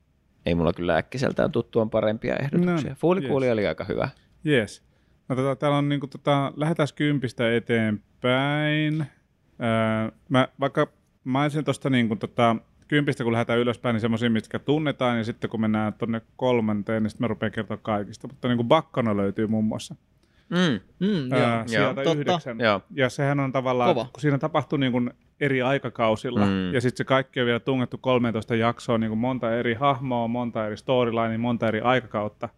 Ei mulla kyllä äkkiseltään tuttuun parempia ehdotuksia. No, Fuuli yes. kuuli oli aika hyvä. Jees. No tota, täällä on niinku tota, lähdetään kympistä eteenpäin. Öö, mä vaikka mainitsin tuosta niinku tota, kympistä, kun lähdetään ylöspäin, niin semmoisia, mitkä tunnetaan, ja sitten kun mennään tuonne kolmanteen, niin sitten mä rupean kertoa kaikista. Mutta niinku Bakkona löytyy muun muassa. Mm. Mm, Öö, joo. sieltä Totta. yhdeksän. Joo. Ja sehän on tavallaan, Kova. kun siinä tapahtuu niin kuin eri aikakausilla, Mm. ja sitten se kaikki on vielä tungettu 13 jaksoa, niin kuin monta eri hahmoa, monta eri storylinea, monta eri aikakautta,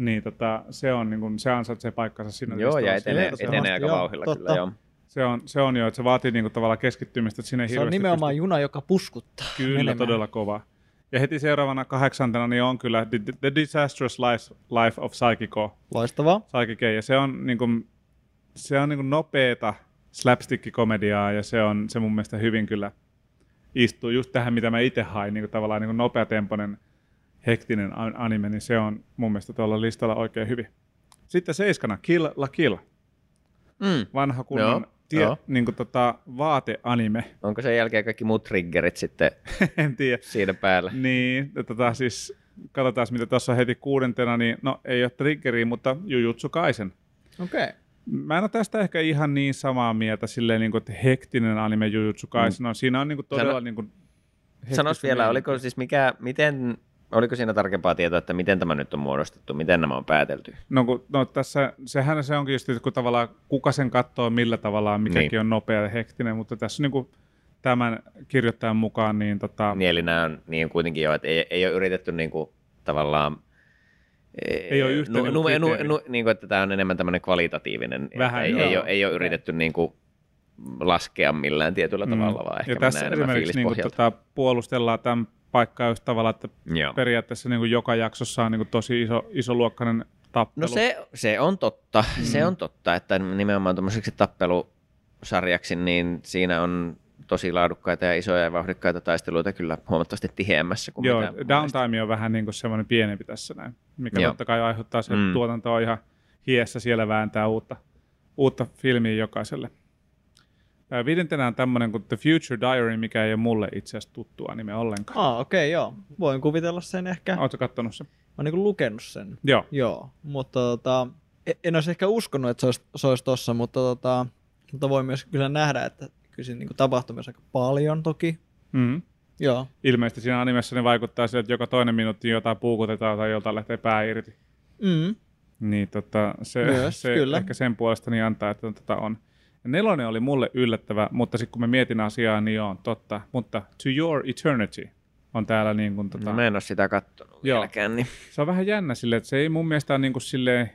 niin tota, se, on, niin kuin, se ansaitsee paikkansa siinä Joo, ja etenee, etenee aika joo, vauhilla totta. kyllä, joo. Se on, se on jo, että se vaatii niin kuin, tavallaan keskittymistä, että sinne Se on nimenomaan pysty- juna, joka puskuttaa. Kyllä, menemään. todella kova. Ja heti seuraavana kahdeksantena niin on kyllä The, The Disastrous Life, Life of Psychico. Loistavaa. Psychic ja se on, niin kuin, se on niin kuin nopeeta slapstick-komediaa ja se on se mun mielestä hyvin kyllä istuu just tähän, mitä mä itse hain, niin kuin tavallaan niin kuin nopeatempoinen hektinen an- anime, niin se on mun mielestä tuolla listalla oikein hyvin. Sitten seiskana Kill la Kill, Mm. vanha kunnon Joo, tie, joo. niin kuin tota, vaateanime. Onko sen jälkeen kaikki muut triggerit sitten en tiedä. siinä päällä? Niin, tota, siis katsotaan mitä tuossa heti kuudentena, niin no ei ole triggeriä, mutta Jujutsu Kaisen. Okei. Okay. Mä en ole tästä ehkä ihan niin samaa mieltä silleen, niin kuin, että hektinen anime Jujutsu Kaisen on. Siinä on niin kuin, todella Sano- niin kuin, Sanois vielä, oliko siis mikä, miten, oliko siinä tarkempaa tietoa, että miten tämä nyt on muodostettu, miten nämä on päätelty? No, kun, no tässä, sehän se onkin just, kun tavallaan kuka sen katsoo millä tavalla, mikäkin Niin. on nopea ja hektinen, mutta tässä niin kuin, tämän kirjoittajan mukaan, niin tota, Niin, eli nämä on niin kuitenkin jo, että ei, ei ole yritetty niin kuin, tavallaan Ei ole yhtä nu, niinku nu, nu, nu, niin kuin, että tämä on enemmän tämmöinen kvalitatiivinen, Vähän, ei, ei, ole, ei ole yritetty niin kuin, laskea millään tietyllä tavalla, vaan ehkä Mm. ja tässä esimerkiksi niin kuin, tota, puolustellaan tämän paikkaa just tavalla, että Joo. periaatteessa niin kuin joka jaksossa on niin kuin tosi iso, isoluokkainen tappelu. No se, se on totta, mm. se on totta, että nimenomaan tuommoiseksi tappelusarjaksi, niin siinä on tosi laadukkaita ja isoja ja vauhdikkaita taisteluita kyllä huomattavasti tiheämmässä kuin Joo, downtime on vähän niin kuin semmoinen pienempi tässä näin, mikä Joo. totta kai aiheuttaa sen, että Mm. tuotanto on ihan hiessä siellä vääntää uutta, uutta filmiä jokaiselle. Viidentenä on tämmöinen kuin The Future Diary, mikä ei ole mulle itse asiassa tuttua anime ollenkaan. Ah, okei, okay, joo. Voin kuvitella sen ehkä. Oletko kattonut sen? Mä oon niinku lukenut sen. Joo. Joo, mutta tota, en- en olisi ehkä uskonut, että se olisi, se olisi tossa, mutta, tota, mutta voi myös kyllä nähdä, että kyllä siinä niinku tapahtuu myös aika paljon toki. Mm-hmm. Joo, Ilmeisesti siinä animessa ne vaikuttaa siltä, että joka toinen minuutti jotain puukutetaan tai joltain lähtee pää irti. mm. Niin tota, se, Myös, se kyllä. ehkä sen puolesta niin antaa, että tota on. Ja nelonen oli mulle yllättävä, mutta sitten kun mä mietin asiaa, niin on totta. Mutta To Your Eternity on täällä niin kuin, tota, No, mä en ole sitä kattonut Joo. vieläkään, niin se on vähän jännä silleen, että se ei mun mielestä ole niin kuin silleen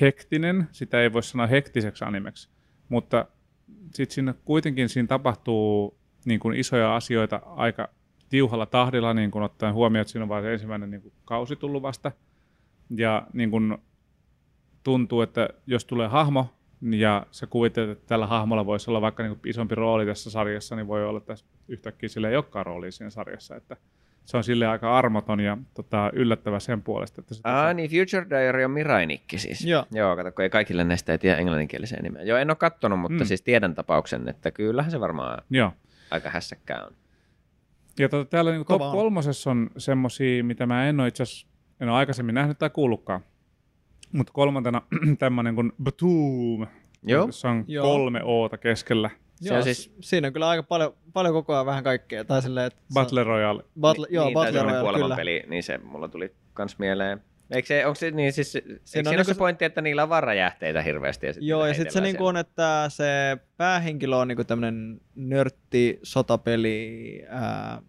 hektinen, sitä ei voi sanoa hektiseksi animeksi, mutta sitten siinä kuitenkin siinä tapahtuu niin kuin isoja asioita aika tiuhalla tahdilla, niin kuin ottaen huomioon, että siinä on vain se ensimmäinen niin kuin kausi tullut vasta. Ja niin kuin tuntuu, että jos tulee hahmo, ja sä kuvittelet, että tällä hahmolla voisi olla vaikka niin kuin isompi rooli tässä sarjassa, niin voi olla, että yhtäkkiä sillä ei olekaan roolia siinä sarjassa. Että se on sille aika armoton ja tota, yllättävä sen puolesta. Että se, Aa, niin Future Diary on Mirainikki siis. Joo. Joo, kato, kun ei kaikille näistä ei tiedä englanninkieliseen nimeä. Joo, en ole kattonut, mutta Mm. siis tiedän tapauksen, että kyllähän se varmaan Joo. aika hässäkkää on. Ja tota, täällä niin top on. kolmosessa on semmosia, mitä mä en ole itse asiassa, en ole aikaisemmin nähnyt tai kuullutkaan. Mutta kolmantena tämmöinen kuin Batum. Joo. Se on Joo. kolme oota keskellä. Se joo on siis... siinä on kyllä aika paljon, paljon koko ajan vähän kaikkea. Tai silleen, että Battle Royale. Battle, joo, niin, Battle Royale, kyllä. kuolemanpeli, niin se mulla tuli kans mieleen. Eikö se, onko se, niin siis, eikö on siinä, niinku se se- pointti, että niillä on varajähteitä hirveästi? Ja sit Joo, ja sitten se niinku on, että se päähenkilö on niinku tämmönen nörtti sotapeli ää,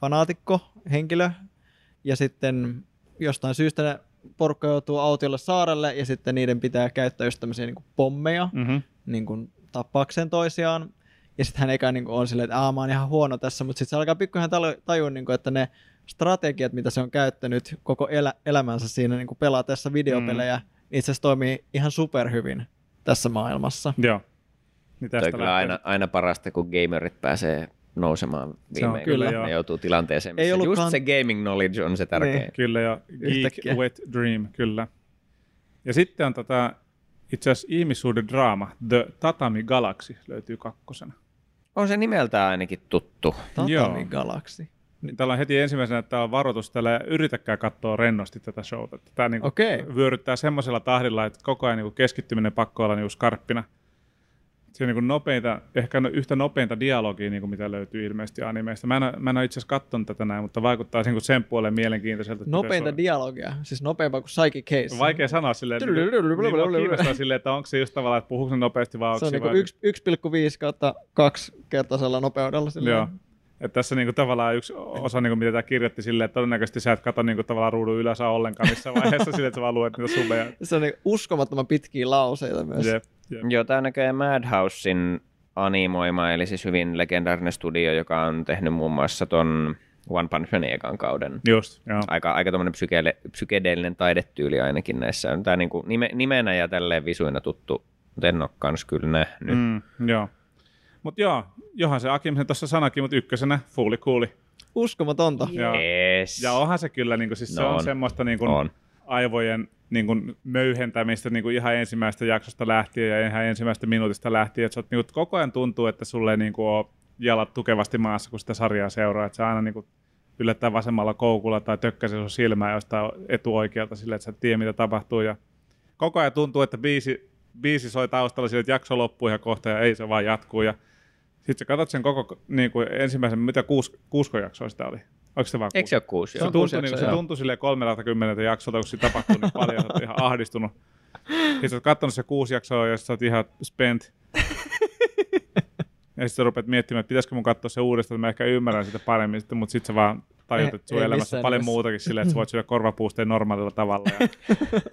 fanaatikko henkilö, ja sitten jostain syystä ne porukka joutuu autiolle saarelle, ja sitten niiden pitää käyttää just tämmöisiä niinku pommeja Mm-hmm. niin kuin tappaakseen toisiaan. Ja sitten hän eikä niin kuin on silleen, että Aa, mä oon ihan huono tässä, mutta sitten se alkaa pikkuhiljaa talo- tajua, niin kuin, että ne strategiat, mitä se on käyttänyt koko elä- elämänsä siinä niin kuin pelatessa videopelejä, mm. itse asiassa toimii ihan superhyvin tässä maailmassa. Joo. Niin tästä on kyllä aina, aina parasta, kun gamerit pääsee nousemaan viimein. kyllä, joo. Ne joutuu tilanteeseen, Ei missä just ollutkaan- se gaming knowledge on se tärkein. Niin. Kyllä, ja Geek Yhtäkkiä. Wet Dream, kyllä. Ja sitten on tota, itse asiassa ihmissuuden draama, The Tatami Galaxy löytyy kakkosena. On se nimeltään ainakin tuttu. Tatami Joo. Galaxy. Niin täällä on heti ensimmäisenä, että tää on varoitus täällä, ja yritäkää katsoa rennosti tätä showta. Tämä niinku Okei. vyöryttää semmoisella tahdilla, että koko ajan niinku keskittyminen pakko olla niinku skarppina. Se on niinku nopeinta, ehkä no- yhtä nopeinta dialogia, niinku mitä löytyy ilmeisesti animeista. Mä en, mä en ole itse asiassa katsonut tätä näin, mutta vaikuttaa niinku sen puoleen mielenkiintoiselta. Nopeinta dialogia, siis nopeampaa kuin Psychic Case. Vaikea sanoa silleen, niin, silleen, että onko se just tavallaan, että puhuuko se nopeasti vai Se onko on niinku vai- yksi- 1,5 kautta 2 kertaisella nopeudella. silleen. Joo. Että tässä niinku tavallaan yksi osa, niinku, mitä tämä kirjoitti silleen, että todennäköisesti sä et katso niinku tavallaan ruudun ylös ollenkaan missään vaiheessa silleen, että sä vaan luet niitä subeja. Se on niinku uskomattoman pitkiä lauseita myös. Jep, jep. Joo, tämä on näköjään Madhousein animoima, eli siis hyvin legendaarinen studio, joka on tehnyt muun muassa ton One Punch Man ekan kauden. Just, joo. Aika, aika psykele, psykedeellinen taidetyyli ainakin näissä. On tää niinku nime, nimenä ja tälleen visuina tuttu, mutta en ole kans kyllä nähnyt. Mm. Joo. Mutta joo, johan se Akim sen tuossa sanakin, mutta ykkösenä fuuli kuuli. Uskomatonta. Joo. Yes. Ja onhan se kyllä, niinku, siis se No on, on. semmoista niinku, On. Aivojen niinku, möyhentämistä niinku, ihan ensimmäisestä jaksosta lähtien ja ihan ensimmäisestä minuutista lähtien. Et sä oot, niinku, koko ajan tuntuu, että sulle ei niinku, ole jalat tukevasti maassa, kun sitä sarjaa seuraa. Että sä aina niinku, yllättää vasemmalla koukulla tai tökkäsee sun silmää jostain etuoikealta silleen, että sä et tiedä, mitä tapahtuu. Ja koko ajan tuntuu, että biisi, biisi soi taustalla sille, että jakso loppuu ihan kohta ja ei se vaan jatkuu. Ja sitten sä katsot sen koko niin kuin ensimmäisen, mitä kuus, kuusko jaksoa sitä oli? Onko se vaan Eikö se ole kuusi? Se tuntui, kuusi niin, jaksoa, se tuntui silleen 30 jaksolta, kun siinä tapahtuu niin paljon, sä ihan ahdistunut. Sitten sä oot katsonut se kuusi jaksoa, ja sä oot ihan spent. ja sitten sä rupeat miettimään, että pitäisikö mun katsoa se uudestaan, että mä ehkä ymmärrän sitä paremmin, sitten, mutta sitten sä vaan tajut, että sun ei elämässä on paljon muutakin silleen, että sä voit syödä korvapuusteen normaalilla tavalla ja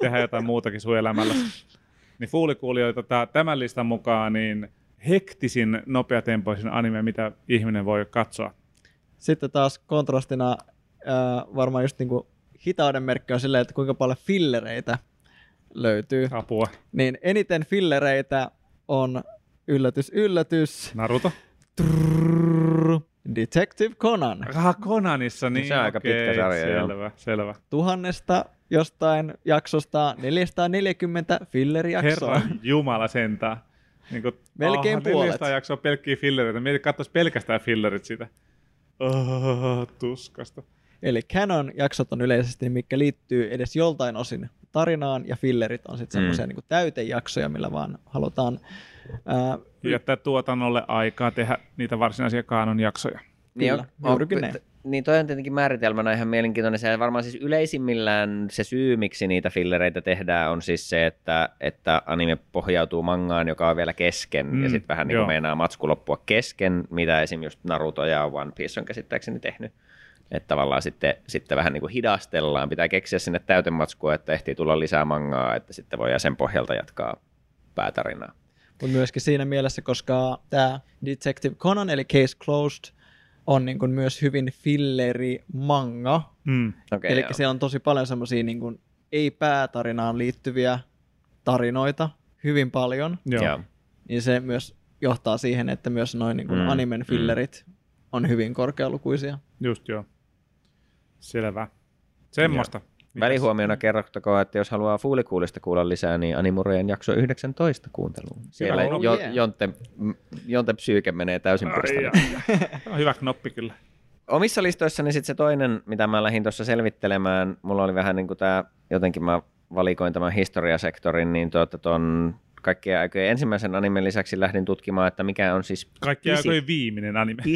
tehdä jotain muutakin sun elämällä. Niin fuulikuulijoita tää- tämän listan mukaan niin hektisin, nopeatempoisin anime, mitä ihminen voi katsoa. Sitten taas kontrastina ää, varmaan just niinku hitauden merkki on silleen, että kuinka paljon fillereitä löytyy. Apua. Niin eniten fillereitä on yllätys, yllätys, Naruto. trrrr, Detective Conan. Ah, Konanissa, niin Se on aika okei, pitkä sarja, joo. Selvä, selvä. Tuhannesta jostain jaksosta 440 fillerijaksoa. Herra Jumala sentään. Niin kuin, Melkein puolet. 400 jaksoa pelkkiä fillereitä. Mieti, katsoisi pelkästään fillerit sitä. Oh, tuskasta. Eli canon jaksot on yleisesti, mikä liittyy edes joltain osin tarinaan, ja fillerit on sitten semmoisia Mm. niin täytejaksoja, millä vaan halutaan ää, Jättää tuotannolle aikaa tehdä niitä varsinaisia kaanon jaksoja. Niin, Kyllä, juurikin näin. Niin toi on tietenkin määritelmänä ihan mielenkiintoinen. Se varmaan siis yleisimmillään se syy, miksi niitä fillereitä tehdään, on siis se, että, että anime pohjautuu mangaan, joka on vielä kesken, mm, ja sitten vähän niin kuin meinaa matsku loppua kesken, mitä esim. just Naruto ja One Piece on käsittääkseni tehnyt. Että tavallaan sitten, sitten vähän niin kuin hidastellaan, pitää keksiä sinne täytematskua, että ehtii tulla lisää mangaa, että sitten voi sen pohjalta jatkaa päätarinaa. Mutta myöskin siinä mielessä, koska tämä Detective Conan, eli Case Closed, on niin kuin myös hyvin filleri manga. Mm. Okay, Eli siellä on tosi paljon semmoisia niin kuin ei-päätarinaan liittyviä tarinoita, hyvin paljon. Joo. Joo. Niin se myös johtaa siihen, että myös noin niin kuin Mm, animen fillerit on hyvin korkealukuisia. Just joo. Selvä. Semmosta. Mitäs? Välihuomiona kerrottakoon, että jos haluaa Fuulikuulista kuulla lisää, niin Animureen jakso 19 kuunteluun. Siellä jo, yeah. Jonte, Jonte Psyyke menee täysin puristamaan. hyvä knoppi kyllä. Omissa listoissani sitten se toinen, mitä mä lähdin tuossa selvittelemään, mulla oli vähän niin kuin tämä, jotenkin mä valikoin tämän historiasektorin, niin tuota ton kaikkien aikojen ensimmäisen animen lisäksi lähdin tutkimaan, että mikä on siis Kaikki Pisi- aikojen viimeinen anime.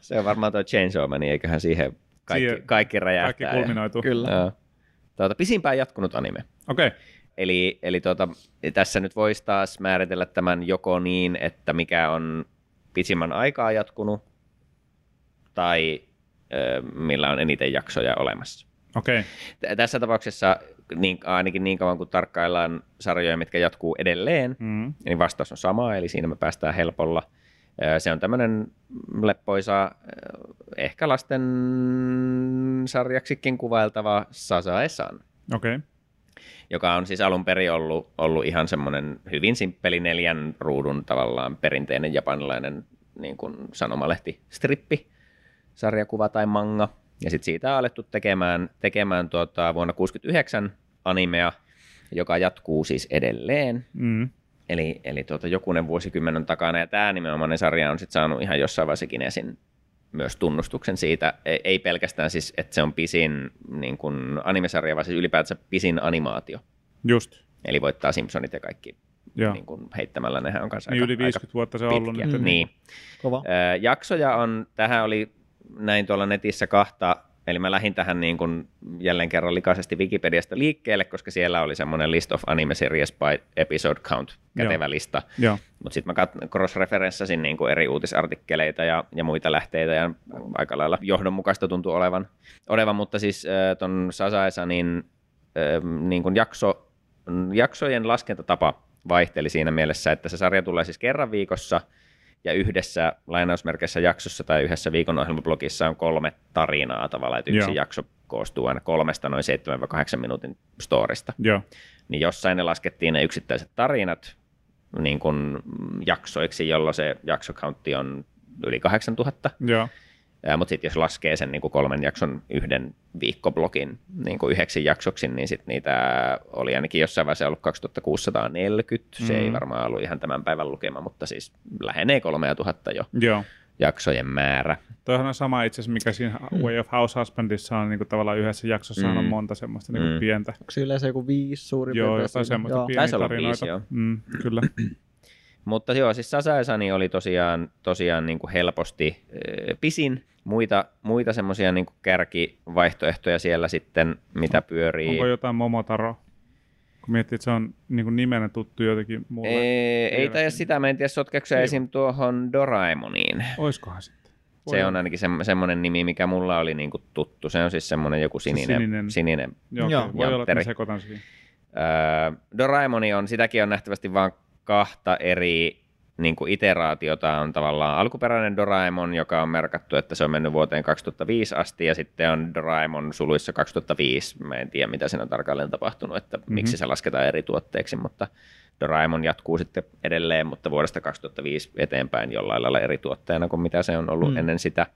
Se on varmaan tuo Chainsaw Man, niin eiköhän siihen kaikki, Siihen kaikki räjähtää. Kaikki kulminoituu. Kyllä. Joo. Tuota, pisimpään jatkunut anime. Okei. Okay. Eli, eli tuota, tässä nyt voisi taas määritellä tämän joko niin, että mikä on pisimmän aikaa jatkunut, tai ö, millä on eniten jaksoja olemassa. Okei. Okay. T- Tässä tapauksessa niin, ainakin niin kauan kuin tarkkaillaan sarjoja, mitkä jatkuu edelleen, Mm. niin vastaus on sama, eli siinä me päästään helpolla. Se on tämmöinen leppoisa, ehkä lasten sarjaksikin kuvailtava Sasae-san Okei. Okay. joka on siis alun perin ollut, ollut ihan semmoinen hyvin simppeli neljän ruudun tavallaan perinteinen japanilainen niin kuin sanomalehti, strippi, sarjakuva tai manga. Ja sitten siitä on alettu tekemään, tekemään tuota, vuonna 1969 animea, joka jatkuu siis edelleen. Mm. Eli, eli tuota, jokunen vuosikymmen takana, ja tämä nimenomainen sarja on sitten saanut ihan jossain vaiheessa Kinesin myös tunnustuksen siitä, ei, ei pelkästään siis, että se on pisin niin kuin animesarja, vaan siis ylipäätänsä pisin animaatio. Just. Eli voittaa Simpsonit ja kaikki Joo. niin kuin heittämällä, nehän on kanssa Niin aika, yli 50 vuotta se on ollut nyt. Niin. Kova. Ö, jaksoja on, tähän oli näin tuolla netissä kahta, eli mä lähdin tähän niin kuin jälleen kerran likaisesti Wikipediasta liikkeelle, koska siellä oli semmoinen list of anime series by episode count kätevä Joo. lista. Mutta sitten mä kat- cross-referenssasin niin kuin eri uutisartikkeleita ja, ja muita lähteitä ja aika lailla johdonmukaista tuntuu olevan. olevan mutta siis äh, ton Sasaesanin äh, niin kuin jakso, jaksojen laskentatapa vaihteli siinä mielessä, että se sarja tulee siis kerran viikossa ja yhdessä lainausmerkeissä jaksossa tai yhdessä viikon ohjelmablogissa on kolme tarinaa tavallaan, että yksi Joo. jakso koostuu aina kolmesta noin 7-8 minuutin storista Joo. niin jossain ne laskettiin ne yksittäiset tarinat niin kuin jaksoiksi, jolloin se jaksokauntti on yli 8000. Joo. Mutta sitten jos laskee sen niin kuin kolmen jakson yhden viikkoblogin niin kuin yhdeksi jaksoksi, niin sitten niitä oli ainakin jossain vaiheessa ollut 2640. Se ei Mm. varmaan ollut ihan tämän päivän lukema, mutta siis lähenee 3000 jo Joo. jaksojen määrä. Toihan on sama itse asiassa, mikä siinä Way of House Husbandissa on niin kuin tavallaan yhdessä jaksossa Mm. on monta semmoista niin kuin Mm. pientä. Onko se yleensä joku viisi suurin Joo, piirtein jotain siinä? semmoista Joo. pieniä tarinoita. viisi, joo. Mm, kyllä. Mutta joo, siis Sasaesani oli tosiaan, tosiaan niin kuin helposti ö, pisin. Muita, muita semmoisia niin kärkivaihtoehtoja siellä sitten, mitä pyörii. Onko jotain Momotaro? Kun miettii, että se on niin kuin nimenä tuttu jotenkin mulle. Ei, ei taida sitä, mä en tiedä sotkeeko se esim. tuohon Doraemoniin. Oiskohan sitten? Voi Se on ainakin se, semmoinen nimi, mikä mulla oli niinku tuttu. Se on siis semmoinen joku sininen, sininen. sininen. sininen Joo, okay. voi olla, että sekoitan siihen. Öö, Doraemoni on, sitäkin on nähtävästi vain kahta eri niin kuin iteraatiota on tavallaan alkuperäinen Doraemon, joka on merkattu, että se on mennyt vuoteen 2005 asti, ja sitten on Doraemon suluissa 2005. Mä en tiedä, mitä siinä on tarkalleen tapahtunut, että mm-hmm. miksi se lasketaan eri tuotteeksi, mutta Doraemon jatkuu sitten edelleen, mutta vuodesta 2005 eteenpäin jollain lailla eri tuotteena kuin mitä se on ollut Mm. ennen sitä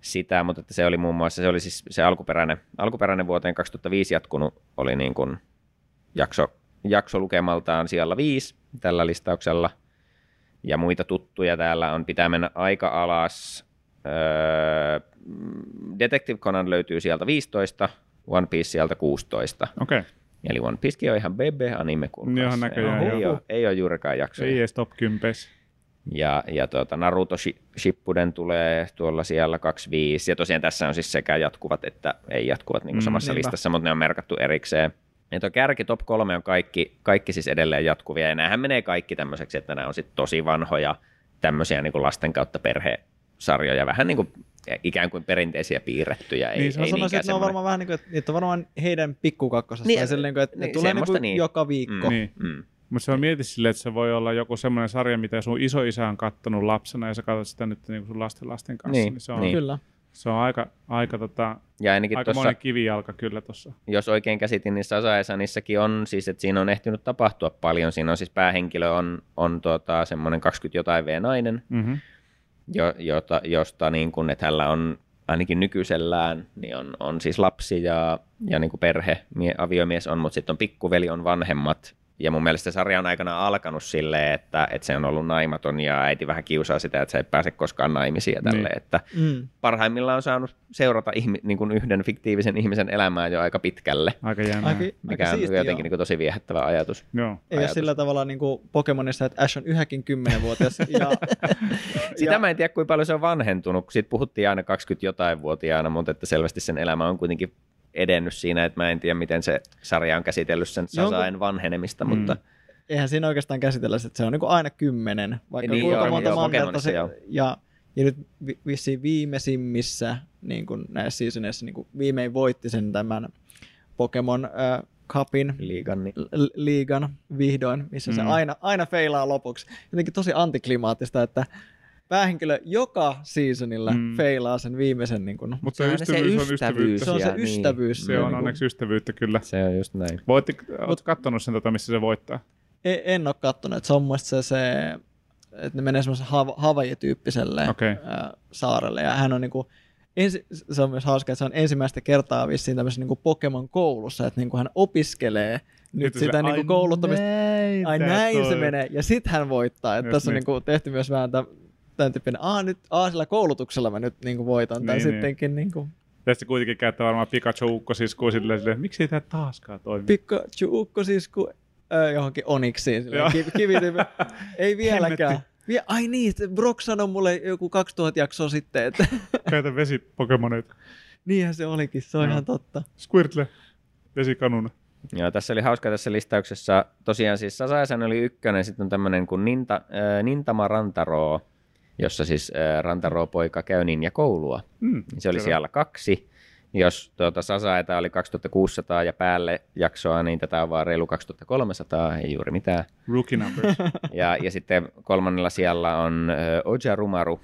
sitä, mutta että se oli muun muassa, se oli siis se alkuperäinen, alkuperäinen vuoteen 2005 jatkunut oli niin kuin jakso, jakso lukemaltaan siellä viisi tällä listauksella. Ja muita tuttuja täällä on, pitää mennä aika alas. Öö, Detective Conan löytyy sieltä 15, One Piece sieltä 16. Okei, okay. Eli One Piece on ihan BB-anime, kuulkaas. Joo, näköjään, ei, joo. ole, ei ole juurikaan jaksoja. ei edes top 10. Ja, ja tuota, Naruto Shi- Shippuden tulee tuolla siellä 25. Ja tosiaan tässä on siis sekä jatkuvat että ei jatkuvat niin Mm, kuin samassa niinpä. listassa, mutta ne on merkattu erikseen. Ja tuo kärki top 3 on kaikki, kaikki siis edelleen jatkuvia. Ja näähän menee kaikki tämmöiseksi, että nämä on sitten tosi vanhoja tämmöisiä niin kuin lasten kautta perhesarjoja. Vähän niin kuin ikään kuin perinteisiä piirrettyjä. Ei, Niin, mä ei sanoisin, että ne on varmaan vähän niin kuin, että niitä on varmaan heidän pikkukakkosesta. Niin, Niin, sillä, niin kuin, että ne niin, tulee niin kuin niin. joka viikko. Mm. Niin. Mm. Mutta se on mieti silleen, että se voi olla joku semmoinen sarja, mitä sun isoisä on kattonut lapsena ja sä katsot sitä nyt niin sun lasten lasten kanssa. Niin, Niin, se on, niin. Kyllä. Se on aika, aika, tota, Ja ainakin aika tuossa monen kivijalka kyllä tuossa. jos oikein käsitin, niin Sasaesanissakin on siis, että siinä on ehtinyt tapahtua paljon. Siinä on siis päähenkilö on, on tuota, semmoinen 20 jotain V-nainen, Mm-hmm. jo, jota, josta niin kuin, että hänellä on ainakin nykyisellään, niin on, on siis lapsi ja, ja niin kuin perhe, mie, aviomies on, mutta sitten on pikkuveli, on vanhemmat. Ja mun mielestä se sarja on aikana alkanut silleen, että, että se on ollut naimaton ja äiti vähän kiusaa sitä, että se ei pääse koskaan naimisiin ja tälle, Niin. että Mm. parhaimmillaan on saanut seurata ihmi, niin kuin yhden fiktiivisen ihmisen elämää jo aika pitkälle, Aika jännää. Aika, mikä aika on siistiä, jotenkin joo. niin kuin tosi viehättävä ajatus. Joo. Ei ole ajatus. sillä tavalla niin kuin Pokemonissa, että Ash on yhäkin 10-vuotias. ja, Sitä ja, mä en tiedä, kuinka paljon se on vanhentunut, kun siitä puhuttiin aina 20 jotain vuotiaana, mutta että selvästi sen elämä on kuitenkin edennyt siinä, että mä en tiedä, miten se sarja on käsitellyt sen Sasaen vanhenemista, Mm. mutta eihän siinä oikeastaan käsitellä, että se on niin aina kymmenen, vaikka Niin, kuinka joo, monta joo, Pokemonissa se, joo. ja, ja nyt vi- vissiin viimeisimmissä niin kuin näissä seasoneissa niin kuin viimein voitti sen tämän Pokemon äh, Cupin liigan, niin liigan vihdoin, missä se Mm. aina, aina feilaa lopuksi. Jotenkin tosi antiklimaattista, että päähenkilö joka seasonilla Mm. feilaa sen viimeisen. Niin kuin, Mutta Se on se aina se ystävyys on ystävyys. ystävyyttä. se on se Ja niin. ystävyys. Se on niin onneksi ystävyyttä kyllä. se on just näin. Voitti, oot kattonut sen, tota, missä se voittaa? En, en ole kattonut, että se on mun se, se että ne menee semmoisen Hav- Hawaii-tyyppiselle Okei. ää, saarelle. Ja hän on niinku, ensi, se on myös hauska, että se on ensimmäistä kertaa vissiin tämmöisessä niinku Pokemon-koulussa, että niinku hän opiskelee nyt Sitten sitä sille, niinku ai kouluttamista. näin Ai näin se menee. Ja sit hän voittaa. Että Just tässä on niin. niinku tehty myös vähän tämän, tämän tyyppinen, aa nyt, aa sillä koulutuksella mä nyt niinku voitan. Tai Niin, niin. sittenkin niinku, Ja sitten kuitenkin käyttää varmaan Pikachu ukkosiskuun silleen, silleen, miksi ei tämä taaskaan toimi? Pikachu ukko siis kun ö, johonkin Onixiin. Joo. silleen. Ei vieläkään. Vie, ai niin, se Brock sanoi mulle joku 2000 jaksoa sitten, että Käytä vesipokemoneita. niinhän se olikin, se on Joo. ihan totta. Squirtle, vesikanuna. Joo, tässä oli hauska tässä listauksessa. Tosiaan siis Sasaesan oli ykkönen, sitten on tämmöinen kuin Ninta, äh, Nintama Rantaro, jossa siis Rantaro-poika käy ninja-koulua. Mm, Se oli kyllä. siellä kaksi. Jos tuota Sasaeta oli 2600 ja päälle jaksoa, niin tätä on vaan reilu 2300, ei juuri mitään. Rookie numbers. Ja, ja sitten kolmannella siellä on Ojarumaru,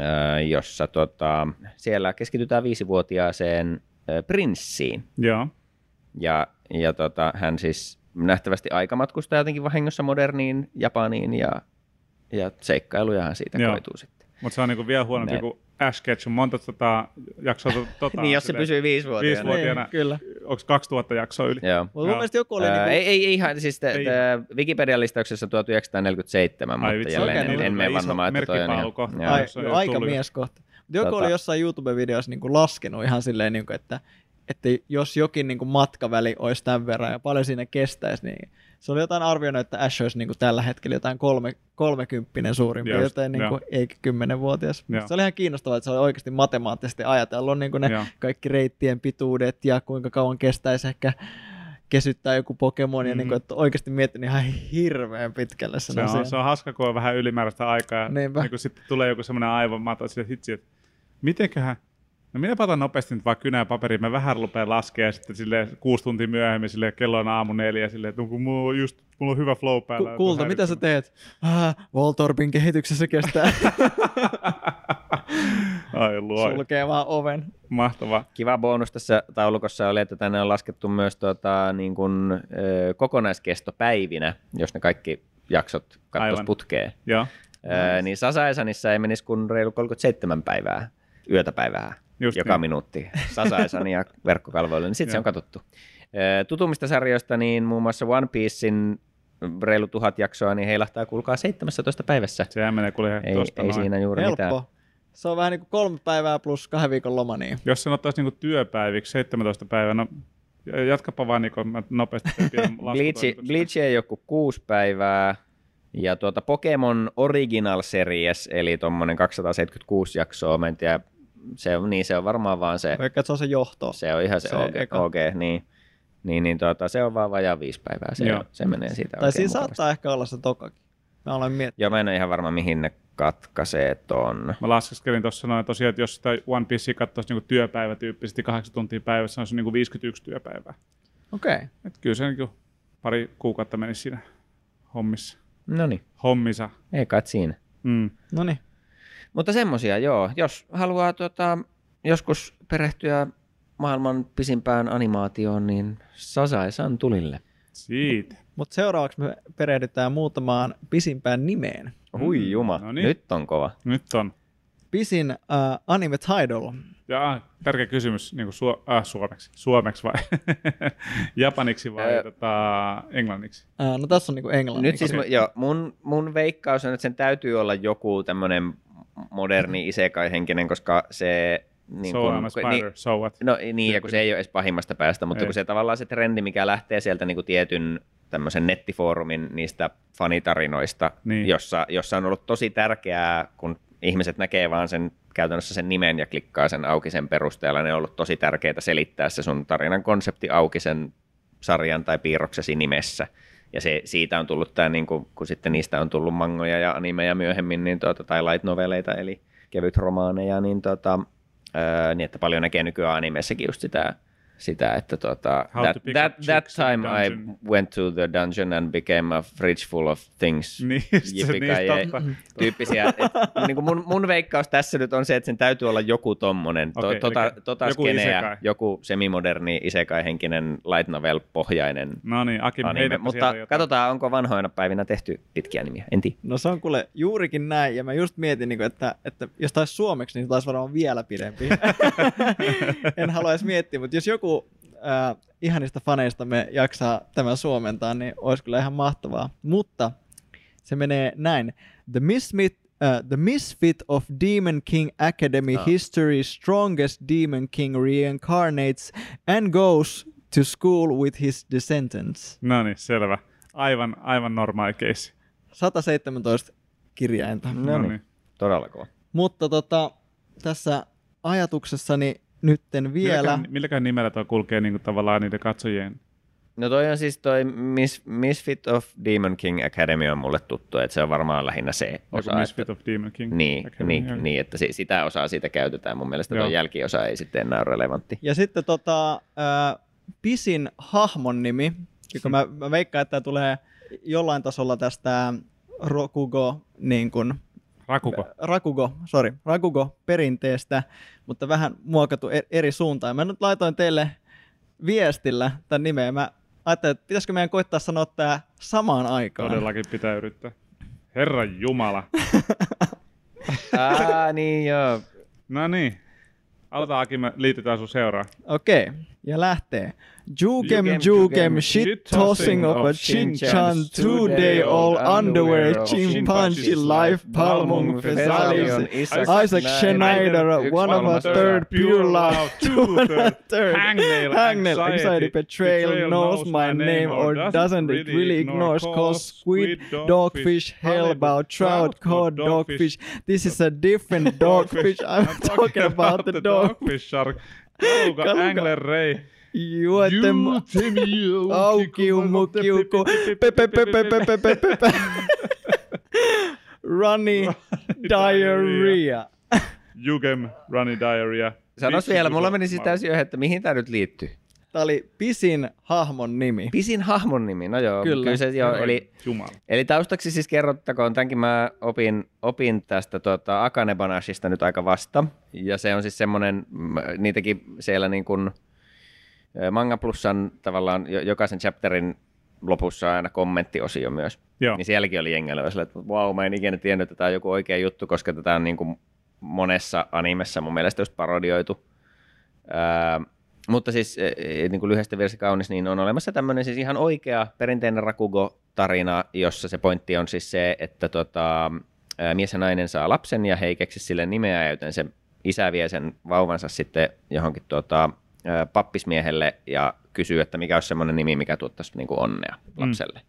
äh, jossa tota, siellä keskitytään viisivuotiaaseen prinssiin. Joo. Ja, ja tota, hän siis nähtävästi aikamatkustaa jotenkin vahingossa moderniin Japaniin ja, ja seikkailujahan siitä Joo. koituu sitten. Mutta se on niinku vielä huonompi Ne. kuin Ash Ketchum. Monta tota, jaksoa to, tota, niin, jos se pysyy viisivuotiaana. Viisivuotiaana. Vuotiaana. Niin, kyllä. Onko 2000 jaksoa yli? Joo. Mutta mun Joo. mielestä joku oli Ää, niinku, ei, ei, ei ihan, siis te, Ei. te, Wikipedian listauksessa 1947, Ai mutta vitsi, jälleen okei, en, en mene iso vannomaan, että toi on kohta. ai, jo, aika mies kohta. Mutta joku Tota- oli jossain YouTube-videossa niinku laskenut ihan silleen, niinku, että, että jos jokin niinku matkaväli olisi tämän verran ja paljon siinä kestäisi, niin se oli jotain arvioinut, että Ash olisi niinku tällä hetkellä jotain kolme, kolmekymppinen suurin Just, piirtein, niinku, joo. eikä kymmenenvuotias. Se oli ihan kiinnostavaa, että se oli oikeasti matemaattisesti ajatellut niinku ne Joo. kaikki reittien pituudet ja kuinka kauan kestäisi ehkä kesyttää joku Pokemon, ja Mhm. niinku, että oikeasti miettinyt ihan hirveän pitkälle sen Se asian. on, se on hauska, kun on vähän ylimääräistä aikaa. Niinpä. Niin kun sitten tulee joku semmoinen aivomato, että hitsi, että mitenköhän, no minä otan nopeasti nyt vaan kynää paperiin, mä vähän rupean laskemaan ja sitten sille kuusi tuntia myöhemmin sille kello on aamu neljä silleen, että kun mulla on just, mulla on hyvä flow päällä. Ku- kulta, mitä sä teet? Ah, Voltorpin kehityksessä kestää. Ai luo. Sulkee vaan oven. Mahtavaa. Kiva bonus tässä taulukossa oli, että tänne on laskettu myös tota, niin kuin, ö, kokonaiskestopäivinä, jos ne kaikki jaksot katsoisi putkeen. Joo, Ö, niin Sasaisanissa ei menisi kuin reilu 37 päivää, yötä päivää, Just joka niin. minuutti. Sasaisan ja verkkokalvoille, niin sitten se on katsottu. Ö, Tutummista sarjoista, niin muun muassa One Piecein reilu tuhat jaksoa, niin heilahtaa kuulkaa 17 päivässä. sehän menee kuule ihan Ei, tosta ei noin. siinä juuri mitään. Helppo. Se on vähän niin kuin kolme päivää plus kahden viikon loma, niin Jos sen ottaisi niinku työpäiviksi 17 päivää, no jatkapa vaan niin mä nopeasti Bleach. Bleach ei joku kuusi päivää. Ja tuota Pokemon Original Series, eli tuommoinen 276 jaksoa, mä en tiedä, se on, niin se on varmaan vaan se, vaikka se on se johto. se on ihan se, Se OG, eka. OG, niin, niin, niin tuota, se on vaan vajaa viisi päivää, se, Joo. se menee siitä Tai siinä mukavasti. saattaa ehkä olla se tokakin. Mä olen miettinyt. Joo, mä en ole ihan varma, mihin ne katkaisee ton. Mä laskeskelin tuossa noin tosiaan, että jos sitä One Piece katsoisi niinku työpäivätyyppisesti kahdeksan tuntia päivässä, se on niinku 51 työpäivää. Okei. Okay. Et kyllä se niinku pari kuukautta menisi siinä hommissa. No niin, Hommissa. ei kai siinä. Mm. No niin. Mutta semmosia, joo. Jos haluaa tota, joskus perehtyä maailman pisimpään animaatioon, niin Sasaesan tulille. Siitä. Mutta seuraavaksi me perehdytään muutamaan pisimpään nimeen. Hui Mm, juma, no niin. nyt on kova. Nyt on. Pisin uh, anime title. Ja ah, tärkeä kysymys niin su- äh, suomeksi. Suomeksi vai? Japaniksi vai Ää. tota, englanniksi? Uh, no tässä on niinku englanti. Nyt siis okay. joo, mun, mun veikkaus on, että sen täytyy olla joku tämmöinen moderni isekai-henkinen, koska se... Niin so kun- I'm a spider, so what? No niin, ja kun se ei ole edes pahimmasta päästä, mutta Ei. kun se tavallaan se trendi, mikä lähtee sieltä niin kuin tietyn tämmöisen nettifoorumin niistä fanitarinoista, Niin. jossa, jossa on ollut tosi tärkeää, kun ihmiset näkee vaan sen käytännössä sen nimen ja klikkaa sen auki sen perusteella, ne on ollut tosi tärkeää selittää se sun tarinan konsepti auki sen sarjan tai piirroksesi nimessä. Ja se, siitä on tullut tämä, niin kuin, kun sitten niistä on tullut mangoja ja animeja myöhemmin, niin tuota, tai light noveleita, eli kevyt romaaneja, niin, tuota, ää, niin että paljon näkee nykyään animeissakin just sitä, sitä että tuota, How that, to that, that time I went to the dungeon and became a fridge full of things. Just se, niin tyyppisiä. Et, niin kuin mun, mun veikkaus tässä nyt on se, että sen täytyy olla joku tommonen, to, Okei, tota, tota joku skeneä, isekai. joku semimoderni isekai-henkinen light novel-pohjainen No niin, Akim, anime. Mutta katsotaan, onko vanhoina päivinä tehty pitkiä nimiä. En tiedä. No se on kuule juurikin näin, ja mä just mietin, niin kuin, että, että jos taisi suomeksi, niin se taisi varmaan vielä pidempi. en halua edes miettiä, mutta jos joku äh, ihanista faneista me jaksaa tämän suomentaa, niin olisi kyllä ihan mahtavaa. Mutta se menee näin. The Misfit, uh, the Misfit of Demon King Academy Ah. History's strongest Demon King reincarnates and goes to school with his descendants. No niin, selvä. Aivan, aivan normaali case. 117 kirjainta. No niin, todella kova. Mutta tota, tässä ajatuksessani nytten vielä... Milläkään, milläkään nimellä tuo kulkee niin kuin tavallaan niiden katsojien? No toi on siis toi Mis, Misfit of Demon King Academy on mulle tuttu, että se on varmaan lähinnä se Joku osa. Misfit että, of Demon King. niin, Academy, niin, niin, että si- sitä osaa siitä käytetään. Mun mielestä tuo jälkiosa ei sitten enää ole relevantti. Ja sitten tota, ää, pisin hahmon nimi, joka mä, mä veikkaan, että tämä tulee jollain tasolla tästä Rokugo, niin kuin, Rakuko. Rakugo, sorry, Rakugo perinteestä, mutta vähän muokattu e- eri suuntaan. Mä nyt laitoin teille viestillä tämän nimeä. Mä ajattelin, että pitäisikö meidän koittaa sanoa tämä samaan aikaan. Todellakin pitää yrittää. Herra Jumala. Aa, niin joo. No niin. Aloitetaan Aki, me liitytään sun seuraan. Okei, okay. ja lähtee. Jukem, Jukem, shit tossing of a chin-chan, two-day old underwear, chimpanzee life, palmung, fesalis, Isaac Schneider, one of a third, pure love, two and a third, Hangnail, anxiety, betrayal, knows my name or doesn't it really ignores cause squid, dogfish, hellbound, trout, cod, dogfish. This is a different dogfish. I'm talking about the dogfish shark. Kaluka. angler, ray. Juote mu... auki umukiuku. Runny diarrhea. Jukem, runny diarrhea. Sanois vielä, mulla meni siis täysin yhden, että mihin tämä nyt liittyy. Tämä oli pisin hahmon nimi. Pisin hahmon nimi, no joo. Kyllä. kyllä se, joo eli, Jumala. eli taustaksi siis kerrottakoon, tämänkin mä opin, opin tästä tuota, Akanebanashista nyt aika vasta. Ja se on siis semmoinen, niitäkin siellä niin kuin – Manga Plusan tavallaan jo- jokaisen chapterin lopussa on aina kommenttiosio myös. Joo. Niin sielläkin oli jengellä sillä, että wow, mä en ikinä tiennyt, että tämä on joku oikea juttu, koska tätä on niin kuin monessa animessa mun mielestä just parodioitu. Ää, mutta siis e, e, niin kuin lyhyesti virsi kaunis, niin on olemassa tämmöinen siis ihan oikea perinteinen Rakugo-tarina, jossa se pointti on siis se, että tota, mies ja nainen saa lapsen ja he ei keksi sille nimeä, joten se isä vie sen vauvansa sitten johonkin tota, pappismiehelle ja kysyy, että mikä olisi semmoinen nimi, mikä tuottaisi niin kuin onnea lapselle.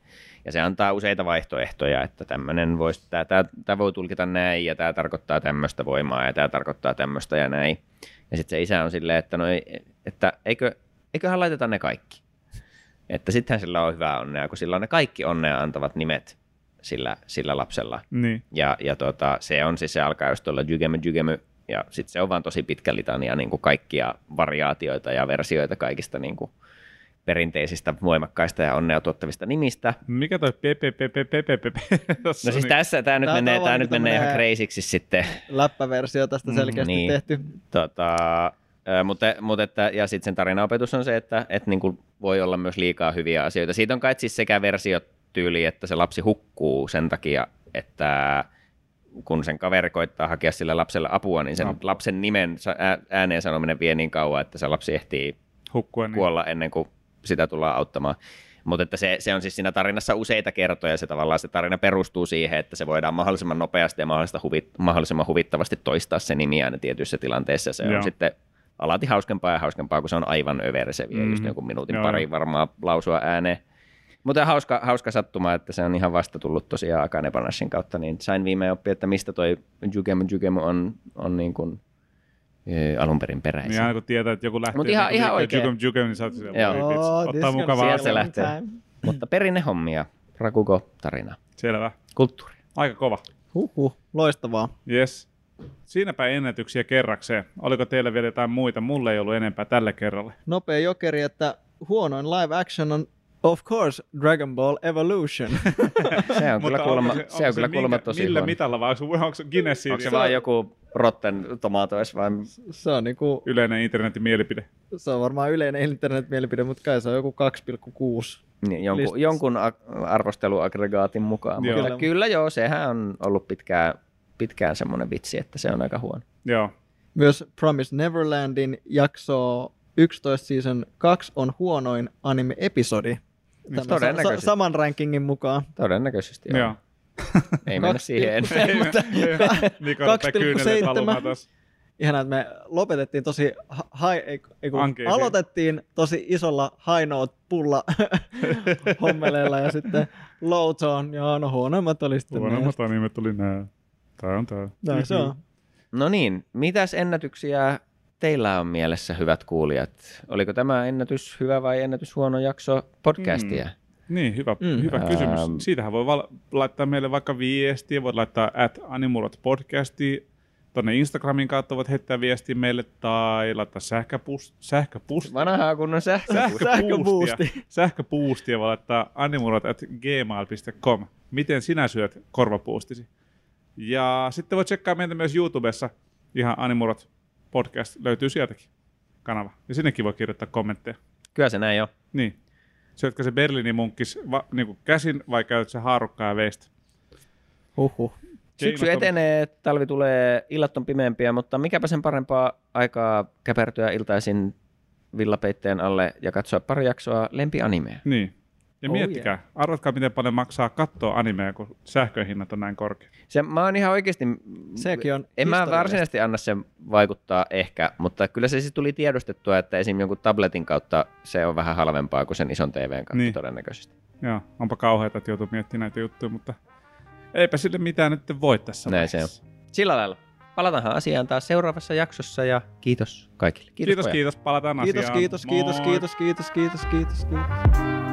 Ja se antaa useita vaihtoehtoja, että tämmöinen voisi, tämä, tämä, tämä voi tulkita näin ja tämä tarkoittaa tämmöistä voimaa ja tämä tarkoittaa tämmöistä ja näin. Ja sitten se isä on silleen, että, no että eikö, eiköhän laiteta ne kaikki. Että sittenhän sillä on hyvää onnea, kun sillä on ne kaikki onnea antavat nimet sillä, sillä lapsella. Niin. Ja, ja tota, se on siis, se alkaa just tuolla jygemy jygemy, ja sitten se on vaan tosi pitkä litania niin kuin kaikkia variaatioita ja versioita kaikista niin kuin perinteisistä, voimakkaista ja onnea tuottavista nimistä. Mikä toi PPPPPPP? No siis tässä tämä nyt Tää menee, tää nyt menee ihan kreisiksi sitten. Läppäversio tästä selkeästi niin. tehty. Tota, mutta, mutta että, ja sitten sen tarinaopetus on se, että, että niin kuin voi olla myös liikaa hyviä asioita. Siitä on kai siis sekä versiotyyli, että se lapsi hukkuu sen takia, että kun sen kaveri koittaa hakea sille lapselle apua, niin sen No. lapsen nimen ääneen sanominen vie niin kauan, että se lapsi ehtii Hukkua niin. kuolla ennen kuin sitä tullaan auttamaan. Mutta että se, se on siis siinä tarinassa useita kertoja, se tavallaan se tarina perustuu siihen, että se voidaan mahdollisimman nopeasti ja huvit, mahdollisimman huvittavasti toistaa se nimi aina tietyissä tilanteissa. Se Joo. on sitten alati hauskempaa ja hauskempaa, kun se on aivan överä, se vie Mm. just jonkun minuutin Joo, pari varmaan lausua ääneen. Mutta hauska, hauska sattuma, että se on ihan vasta tullut tosiaan Akane Banashin kautta, niin sain viimein oppia, että mistä toi Jugemu Jugemu on, on niin kuin, e, alun perin peräisin. Niin aina kun tietää, että joku lähtee Mut ihan- ihan oikein. Jukem Jukem, niin sä oot siellä, Joo. Oh, ottaa mukavaa se lähtee. time. Mutta perinnehommia, Rakugo-tarina, Selvä. kulttuuri. Aika kova. Huhhuh, loistavaa. Yes. Siinäpä ennätyksiä kerrakseen. Oliko teillä vielä jotain muita? Mulle ei ollut enempää tällä kerralla. Nopea jokeri, että huonoin live action on of course Dragon Ball Evolution. Se on kyllä kuulemma, onko se on kyllä minkä- kuulemma tosi Millä huono. mitalla vai onko, onko se Guinnessin Onko se vaan joku Rotten Tomatoes vai se on niinku, yleinen internetin mielipide? se on varmaan yleinen internet-mielipide, mutta kai se on joku 2,6. niin, jonkun, Listassa. jonkun arvosteluaggregaatin mukaan. Joo. Kyllä. kyllä joo, sehän on ollut pitkään, pitkään semmoinen vitsi, että se on aika huono. Joo. Myös Promise Neverlandin jakso 11 season 2 on huonoin anime-episodi. Sa- todennäköisesti. sa- saman rankingin mukaan. Todennäköisesti joo. Joo. Ei mennä Kaksi- siihen enää. Mutta- ei, Mika rupee 2,7. kyyneleet valumaan taas. Ihanaa, että me lopetettiin tosi ha- high, ei, ei kun aloitettiin tosi isolla high note pulla hommeleilla ja sitten low tone, ja no huonommat oli sitten Huonommat animet tuli nää. Tää on tää. Näin se on. No niin, mitäs ennätyksiä teillä on mielessä, hyvät kuulijat? Oliko tämä ennätys hyvä vai ennätys huono jakso podcastia? Mm. Niin, hyvä, Mm. hyvä kysymys. Ähm. Siitähän voi val- laittaa meille vaikka viestiä, voit laittaa at animurot podcastiin, tonne Instagramin kautta voit heittää viestiä meille tai laittaa sähköpus, sähköpus, Vanhaa kunnon sähkö. Sähköboosti. Sähköpuustia voi laittaa animurot at gmail.com. Miten sinä syöt korvapuustisi? Ja sitten voit tsekkaa meitä myös YouTubessa. Ihan animurot podcast löytyy sieltäkin kanava. Ja sinnekin voi kirjoittaa kommentteja. Kyllä se näin on. Niin. Syötkö se Berliinin munkkis va, niin käsin vai käyt se haarukkaa ja veistä? Huhhuh. Syksy etenee, talvi tulee, illat on pimeämpiä, mutta mikäpä sen parempaa aikaa käpertyä iltaisin villapeitteen alle ja katsoa pari jaksoa lempianimeä. Niin. Ja Oh miettikää, yeah. arvatkaa miten paljon maksaa katsoa animea, kun sähköhinnat on näin korkea. Se, mä oon ihan oikeasti, Sekin on en mä varsinaisesti anna sen vaikuttaa ehkä, mutta kyllä se siis tuli tiedostettua, että esim. jonkun tabletin kautta se on vähän halvempaa kuin sen ison TVn kautta Niin. todennäköisesti. Joo, onpa kauheata, että joutuu miettimään näitä juttuja, mutta eipä sille mitään nyt voi tässä Näin se vaiheessa. Sillä lailla. Palataanhan asiaan taas seuraavassa jaksossa ja kiitos kaikille. Kiitos, pojat. kiitos, palataan Kiitos, asiaan. kiitos, kiitos, Moi. kiitos, kiitos, kiitos, kiitos, kiitos.